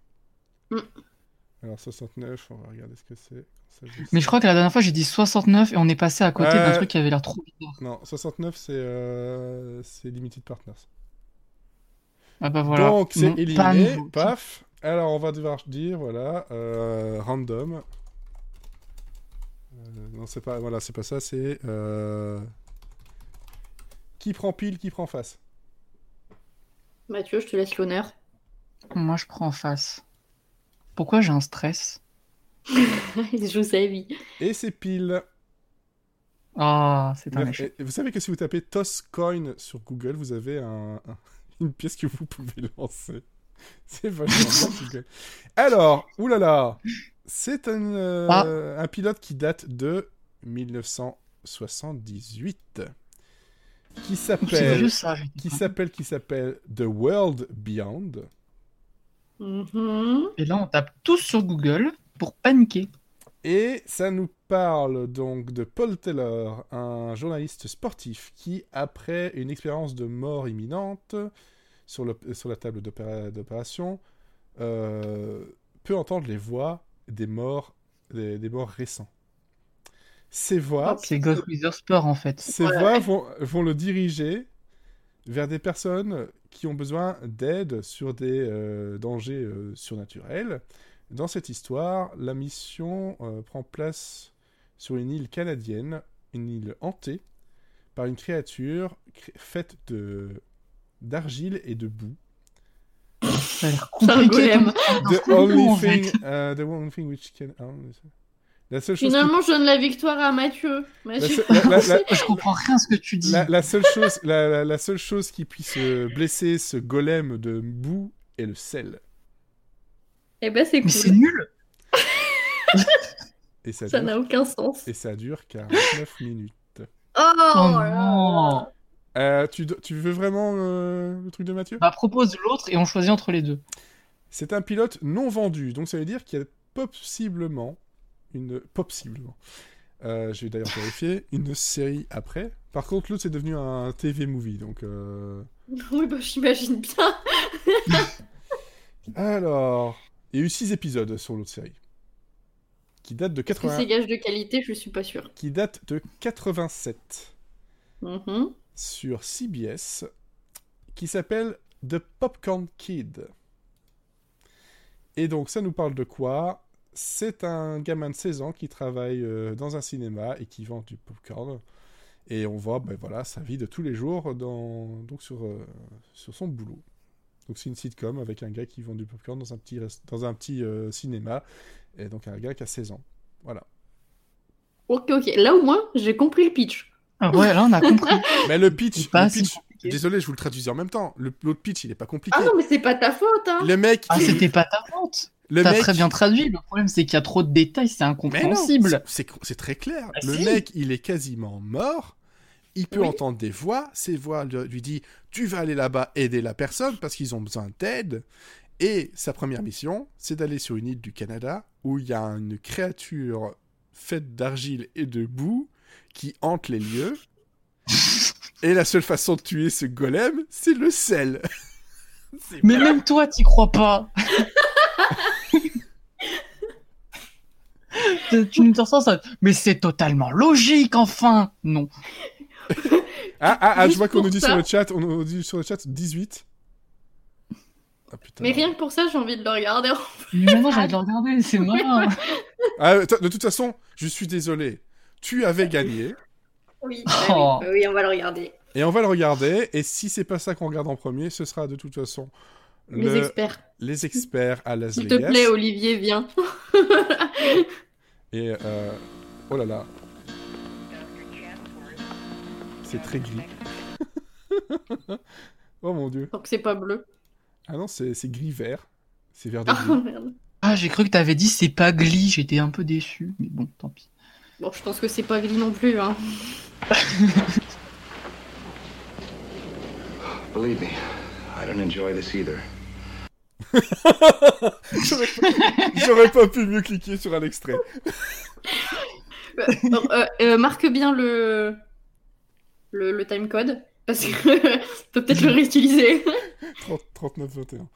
Speaker 1: Mm.
Speaker 2: Alors 69, on va regarder ce que c'est.
Speaker 3: Mais je crois que la dernière fois, j'ai dit 69 et on est passé à côté d'un truc qui avait l'air trop bizarre.
Speaker 2: Non, 69 c'est euh, c'est Limited Partners.
Speaker 3: Ah bah voilà.
Speaker 2: Donc c'est
Speaker 3: pas
Speaker 2: éliminé, paf. Alors on va devoir dire voilà euh, random. Euh, non c'est pas voilà c'est pas ça c'est euh, qui prend pile qui prend face.
Speaker 1: Mathieu, je te laisse l'honneur.
Speaker 3: Moi, je prends en face. Pourquoi j'ai un stress
Speaker 1: Il joue sa vie.
Speaker 2: Et c'est pile.
Speaker 3: Ah, c'est un échec.
Speaker 2: vous savez que si vous tapez Toscoin sur Google vous avez un- un- une pièce que vous pouvez lancer. C'est vachement bien Google. Alors oulala c'est un euh,
Speaker 3: Ah.
Speaker 2: un pilote qui date de 1978 qui s'appelle qui s'appelle The World Beyond.
Speaker 1: Mhm.
Speaker 3: Et là, on tape tous sur Google pour paniquer.
Speaker 2: Et ça nous parle donc de Paul Taylor, un journaliste sportif qui, après une expérience de mort imminente sur, le- sur la table d'opéra- d'opération, euh, peut entendre les voix des morts, des, des morts récents. Ces voix,
Speaker 3: C'est Ghost Wither en fait.
Speaker 2: ces voix vont, vont le diriger vers des personnes qui ont besoin d'aide sur des euh, dangers euh, surnaturels. Dans cette histoire, la mission euh, prend place sur une île canadienne, une île hantée par une créature cré- faite de d'argile et de boue.
Speaker 3: Ça a l'air compliqué.
Speaker 2: The only thing, uh, the one thing which can. ah, la seule chose. qui-
Speaker 1: Finalement, je donne la victoire à Mathieu.
Speaker 2: la- la-
Speaker 3: Je comprends rien à ce que tu dis.
Speaker 2: La, la seule chose, la, seule chose qui puisse euh, blesser ce golem de boue et le sel.
Speaker 1: Eh ben, c'est
Speaker 3: Mais c'est
Speaker 1: cool.
Speaker 3: nul.
Speaker 2: Et ça,
Speaker 1: n'a aucun sens.
Speaker 2: et ça dure 49 minutes.
Speaker 1: Oh,
Speaker 3: Oh non.
Speaker 2: Euh, tu veux vraiment euh, le truc de Mathieu?
Speaker 3: Bah propose l'autre et on choisit entre les deux.
Speaker 2: C'est un pilote non vendu, donc ça veut dire qu'il y a possiblement une possiblement. euh, je vais d'ailleurs vérifier une série après. Par contre, l'autre c'est devenu un TV movie, donc. euh,
Speaker 1: Oui, bah, j'imagine bien.
Speaker 2: Alors, il y a eu 6 épisodes sur l'autre série, qui date de
Speaker 1: Est-ce que
Speaker 2: 80,
Speaker 1: c'est gage de qualité? Je suis pas sûre.
Speaker 2: qui date de 87
Speaker 1: Mhm.
Speaker 2: sur CBS, qui s'appelle The Popcorn Kid. Et donc, ça nous parle de quoi? C'est un gamin de 16 ans qui travaille euh, dans un cinéma et qui vend du popcorn. Et on voit ben, voilà, sa vie de tous les jours dans, donc sur, euh, sur son boulot. Donc c'est une sitcom avec un gars qui vend du popcorn dans un petit, rest- dans un petit euh, cinéma. Et donc un gars qui a 16 ans. Voilà.
Speaker 1: Ok, ok. Là au moins, j'ai compris le pitch.
Speaker 3: Ah ouais, là on a compris.
Speaker 2: Mais le pitch, le pitch désolé, je vous le traduisais en même temps. Le- L'autre pitch, il est pas compliqué.
Speaker 1: Ah non, mais c'est pas ta faute, hein.
Speaker 2: Le mec,
Speaker 3: Ah c'était pas ta faute.
Speaker 2: Le
Speaker 3: T'as
Speaker 2: mec,
Speaker 3: très bien traduit. Le problème c'est qu'il y a trop de détails, c'est
Speaker 2: Mais non,
Speaker 3: incompréhensible.
Speaker 2: c'est- c'est c'est très clair.
Speaker 3: Ah,
Speaker 2: le
Speaker 3: si.
Speaker 2: mec, il est quasiment mort. Il peut
Speaker 1: Oui.
Speaker 2: entendre des voix. Ces voix lui dit Tu vas aller là-bas aider la personne parce qu'ils ont besoin d'aide. Et sa première mission, c'est d'aller sur une île du Canada où il y a une créature faite d'argile et de boue qui hante les lieux. et la seule façon de tuer ce golem, c'est le sel. C'est
Speaker 3: Mais même toi t'y crois pas. tu tu nous ressens ça. Mais c'est totalement logique enfin. Non.
Speaker 2: Ah, ah, ah, je vois qu'on nous dit
Speaker 1: ça.
Speaker 2: sur le chat, on nous dit sur le chat 18. Ah putain.
Speaker 1: Mais rien que pour ça, j'ai envie de le regarder.
Speaker 3: Mais maintenant j'ai envie de le regarder, c'est marrant.
Speaker 2: Ah, de toute façon, je suis désolé. Tu avais gagné.
Speaker 1: Oui,
Speaker 3: Oh.
Speaker 1: oui, oui, on va le regarder.
Speaker 2: Et on va le regarder. Et si c'est pas ça qu'on regarde en premier, ce sera de toute façon
Speaker 1: Les
Speaker 2: le-
Speaker 1: experts.
Speaker 2: les experts à Las
Speaker 1: S'il te
Speaker 2: Vegas.
Speaker 1: plaît, Olivier, viens.
Speaker 2: Et euh... oh là là. C'est très gris. oh mon dieu.
Speaker 1: Donc c'est pas bleu.
Speaker 2: Ah non, c'est gris-vert. C'est vert de
Speaker 1: Ah
Speaker 2: gris.
Speaker 1: merde.
Speaker 3: Ah j'ai cru que t'avais dit c'est pas Glee, j'étais un peu déçu. Mais bon, tant pis.
Speaker 1: Bon, je pense que c'est pas gris non plus, hein.
Speaker 5: Believe me, I don't enjoy this either.
Speaker 2: J'aurais pas- pu mieux cliquer sur un extrait.
Speaker 1: Euh, euh, euh, marque bien le... le le timecode parce que peut peut-être le réutiliser.
Speaker 2: 30 39 21.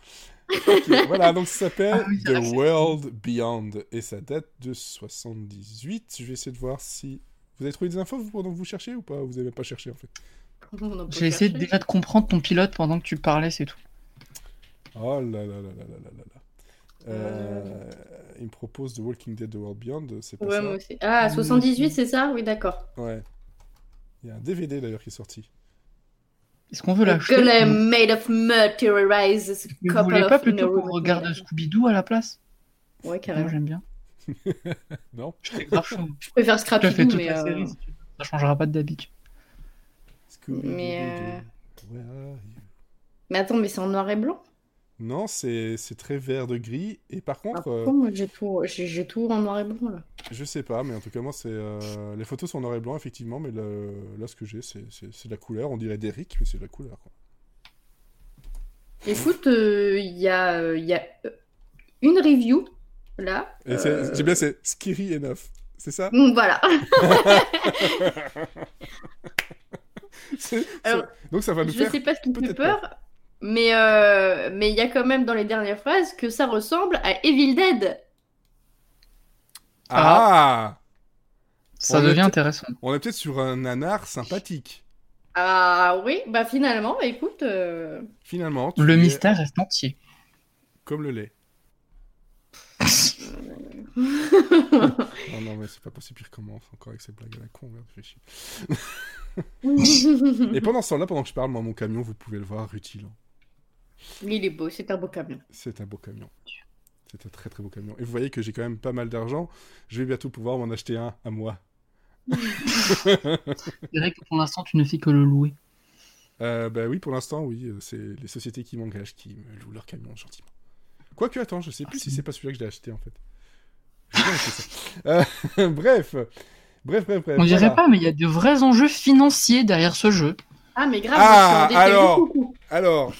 Speaker 2: Ok, voilà, donc ça s'appelle
Speaker 3: Ah oui,
Speaker 2: The World Beyond et ça date de 78. Je vais essayer de voir si vous avez trouvé des infos vous, pendant que vous cherchez ou pas Vous avez même pas cherché en fait.
Speaker 3: J'ai essayé déjà de comprendre ton pilote pendant que tu parlais, c'est tout.
Speaker 2: Oh là là là là là là là. Euh... Il me propose The Walking Dead The World Beyond, c'est pas
Speaker 1: ouais,
Speaker 2: ça
Speaker 1: moi. Ah, mmh. 78, c'est ça? Oui, d'accord.
Speaker 2: Ouais. Il y a un DVD d'ailleurs qui est sorti.
Speaker 3: Est-ce qu'on veut l'acheter
Speaker 1: Girl made of
Speaker 3: materializes Vous voulez pas plutôt qu'on regarde Scooby-Doo à la place?
Speaker 1: Ouais, carrément.
Speaker 3: J'aime bien.
Speaker 2: non
Speaker 3: Je
Speaker 1: préfère Scrappy
Speaker 3: Doo,
Speaker 1: mais.
Speaker 3: La
Speaker 1: euh,
Speaker 3: série, changera pas de
Speaker 2: d'habitude.
Speaker 1: Mais. Euh... Mais attends, mais c'est en noir et blanc?
Speaker 2: Non, c'est très vert de gris. Et par
Speaker 1: Ah,
Speaker 2: contre, euh,
Speaker 1: pourquoi moi j'ai tout... Tout en noir et blanc, là?
Speaker 2: Je sais pas, mais en tout cas, moi, c'est euh, les photos sont en noir et blanc, effectivement. Mais là, ce que j'ai, c'est de la couleur. On dirait d'Eric, mais c'est de la couleur. Quoi.
Speaker 1: Écoute, euh, il y a, euh, y a euh, une review, là.
Speaker 2: C'est-
Speaker 1: Euh,
Speaker 2: bien, c'est Scary Enough. C'est ça?
Speaker 1: Mm, Voilà. Alors,
Speaker 2: Donc ça va nous
Speaker 1: Je
Speaker 2: faire.
Speaker 1: sais pas ce qui me fait peur, mais euh, mais il y a quand même dans les dernières phrases que ça ressemble à Evil Dead.
Speaker 2: Ah
Speaker 3: Ça
Speaker 2: On
Speaker 3: devient intéressant.
Speaker 2: On est peut-être sur un nanar sympathique.
Speaker 1: Ah oui, bah finalement, bah, écoute, euh,
Speaker 2: Finalement, tu
Speaker 3: Le
Speaker 2: es
Speaker 3: mystère reste entier.
Speaker 2: Comme le lait. Non, non, mais c'est pas possible qu'il recommence encore avec ces blagues à la con. Merde, je fais chier. Et pendant ce temps-là, pendant que je parle, moi, mon camion, vous pouvez le voir, rutilant.
Speaker 1: Il est beau, c'est un beau camion.
Speaker 2: C'est un beau camion. C'est un très très beau camion. Et vous voyez que j'ai quand même pas mal d'argent. Je vais bientôt pouvoir m'en acheter un à moi.
Speaker 3: C'est vrai que pour l'instant tu ne fais que le louer.
Speaker 2: Euh, bah oui, pour l'instant, oui. C'est les sociétés qui m'engagent qui me louent leur camion gentiment. Quoique, attends, je sais plus si c'est pas celui-là que j'ai acheté en fait. Ça. Euh, bref. Bref, bref, bref.
Speaker 3: On dirait
Speaker 2: voilà.
Speaker 3: pas, mais il y a de vrais enjeux financiers derrière ce jeu.
Speaker 1: Ah, mais grave,
Speaker 2: Ah, alors.
Speaker 1: beaucoup.
Speaker 2: Alors,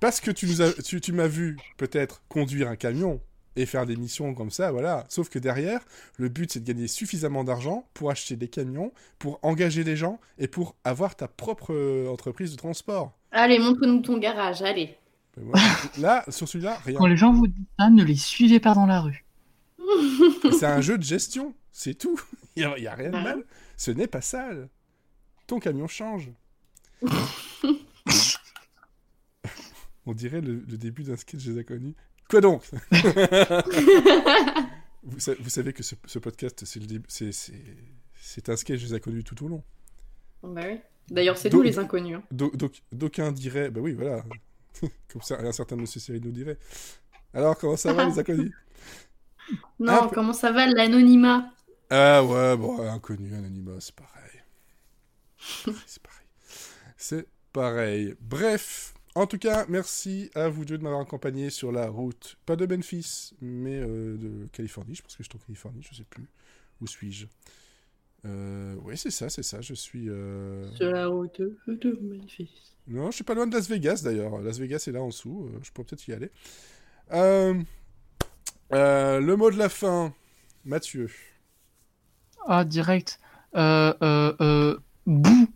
Speaker 2: parce que tu nous as, tu, tu m'as vu peut-être conduire un camion et faire des missions comme ça, voilà. Sauf que derrière, le but c'est de gagner suffisamment d'argent pour acheter des camions, pour engager des gens et pour avoir ta propre euh, entreprise de transport.
Speaker 1: Allez, montre-nous ton garage, allez.
Speaker 2: Ben voilà. Là, sur celui-là, rien.
Speaker 3: Quand les gens vous disent ça, ne les suivez pas dans la rue.
Speaker 2: C'est un jeu de gestion, c'est tout. Il n'y a, a rien de
Speaker 1: Ah.
Speaker 2: mal. Ce n'est pas sale. Ton camion change. On dirait le, le début d'un sketch des inconnus. Quoi donc vous, sa- vous savez que ce, ce podcast, c'est un sketch des inconnus tout au long.
Speaker 1: Bah oui. D'ailleurs, c'est nous les inconnus. hein.
Speaker 2: D'aucuns diraient, bah oui, voilà, comme ça, un certain de ces séries nous dirait. Alors, comment ça va les inconnus?
Speaker 1: Non,
Speaker 2: Ah,
Speaker 1: comment ça va l'anonymat?
Speaker 2: Ah ouais, bon, inconnu, anonymat, c'est pareil. c'est pareil. C'est pareil. Bref, en tout cas, merci à vous deux de m'avoir accompagné sur la route, pas de Memphis, mais euh, de Californie. Je pense que je suis en Californie, je sais plus. Où suis-je? Euh, Oui, c'est ça, c'est ça. Je suis. euh,
Speaker 1: Sur la route de Memphis.
Speaker 2: Non, je suis pas loin de Las Vegas d'ailleurs. Las Vegas est là en dessous. euh, je pourrais peut-être y aller. Euh, euh, le mot de la fin, Mathieu.
Speaker 3: Ah, direct. Euh, euh, euh, Bou.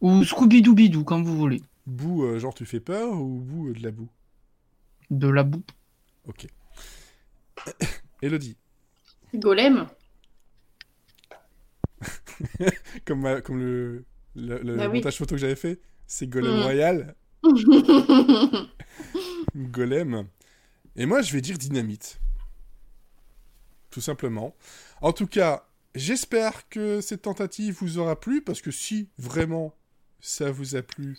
Speaker 3: Ou Scooby-Doo-Bidou, comme vous voulez.
Speaker 2: Boue, euh, genre tu fais peur ou boue euh, de la boue?
Speaker 3: De la boue.
Speaker 2: Ok. Elodie,
Speaker 1: Golem
Speaker 2: comme, ma- comme le, le, le
Speaker 1: Bah oui.
Speaker 2: montage photo que j'avais fait, c'est Golem
Speaker 1: Mm.
Speaker 2: Royal, Golem. Et moi, je vais dire Dynamite. Tout simplement. En tout cas, j'espère que cette tentative vous aura plu, parce que si vraiment ça vous a plu,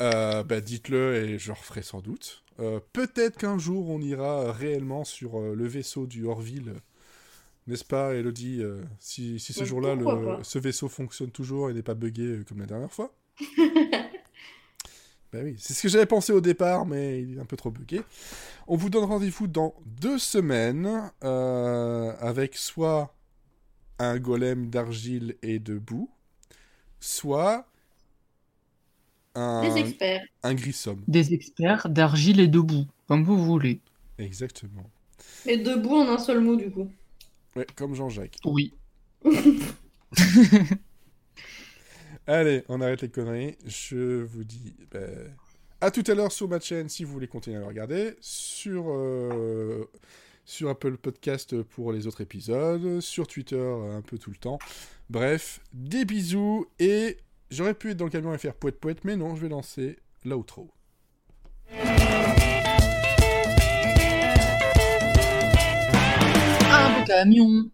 Speaker 2: euh, bah dites-le et je referai sans doute. Euh, Peut-être qu'un jour on ira réellement sur euh, le vaisseau du Orville. N'est-ce pas, Elodie Si, si ce
Speaker 1: Ouais,
Speaker 2: jour-là, ce vaisseau fonctionne toujours et n'est pas buggé comme la dernière fois? Ben oui, c'est ce que j'avais pensé au départ, mais il est un peu trop buggé. On vous donne rendez-vous dans deux semaines euh, avec soit un golem d'argile et de boue, soit un,
Speaker 1: Les experts.
Speaker 2: un grissom.
Speaker 3: Des experts d'argile et de boue, comme vous voulez.
Speaker 2: Exactement.
Speaker 1: Et debout en un seul mot, du coup.
Speaker 2: Ouais, comme Jean-Jacques.
Speaker 3: Oui.
Speaker 2: Allez, on arrête les conneries. Je vous dis ben, à tout à l'heure sur ma chaîne si vous voulez continuer à le regarder, sur, euh, sur Apple Podcast pour les autres épisodes, sur Twitter un peu tout le temps. Bref, des bisous et j'aurais pu être dans le camion et faire poète poète, mais non, je vais lancer l'outro.
Speaker 3: Un beau camion.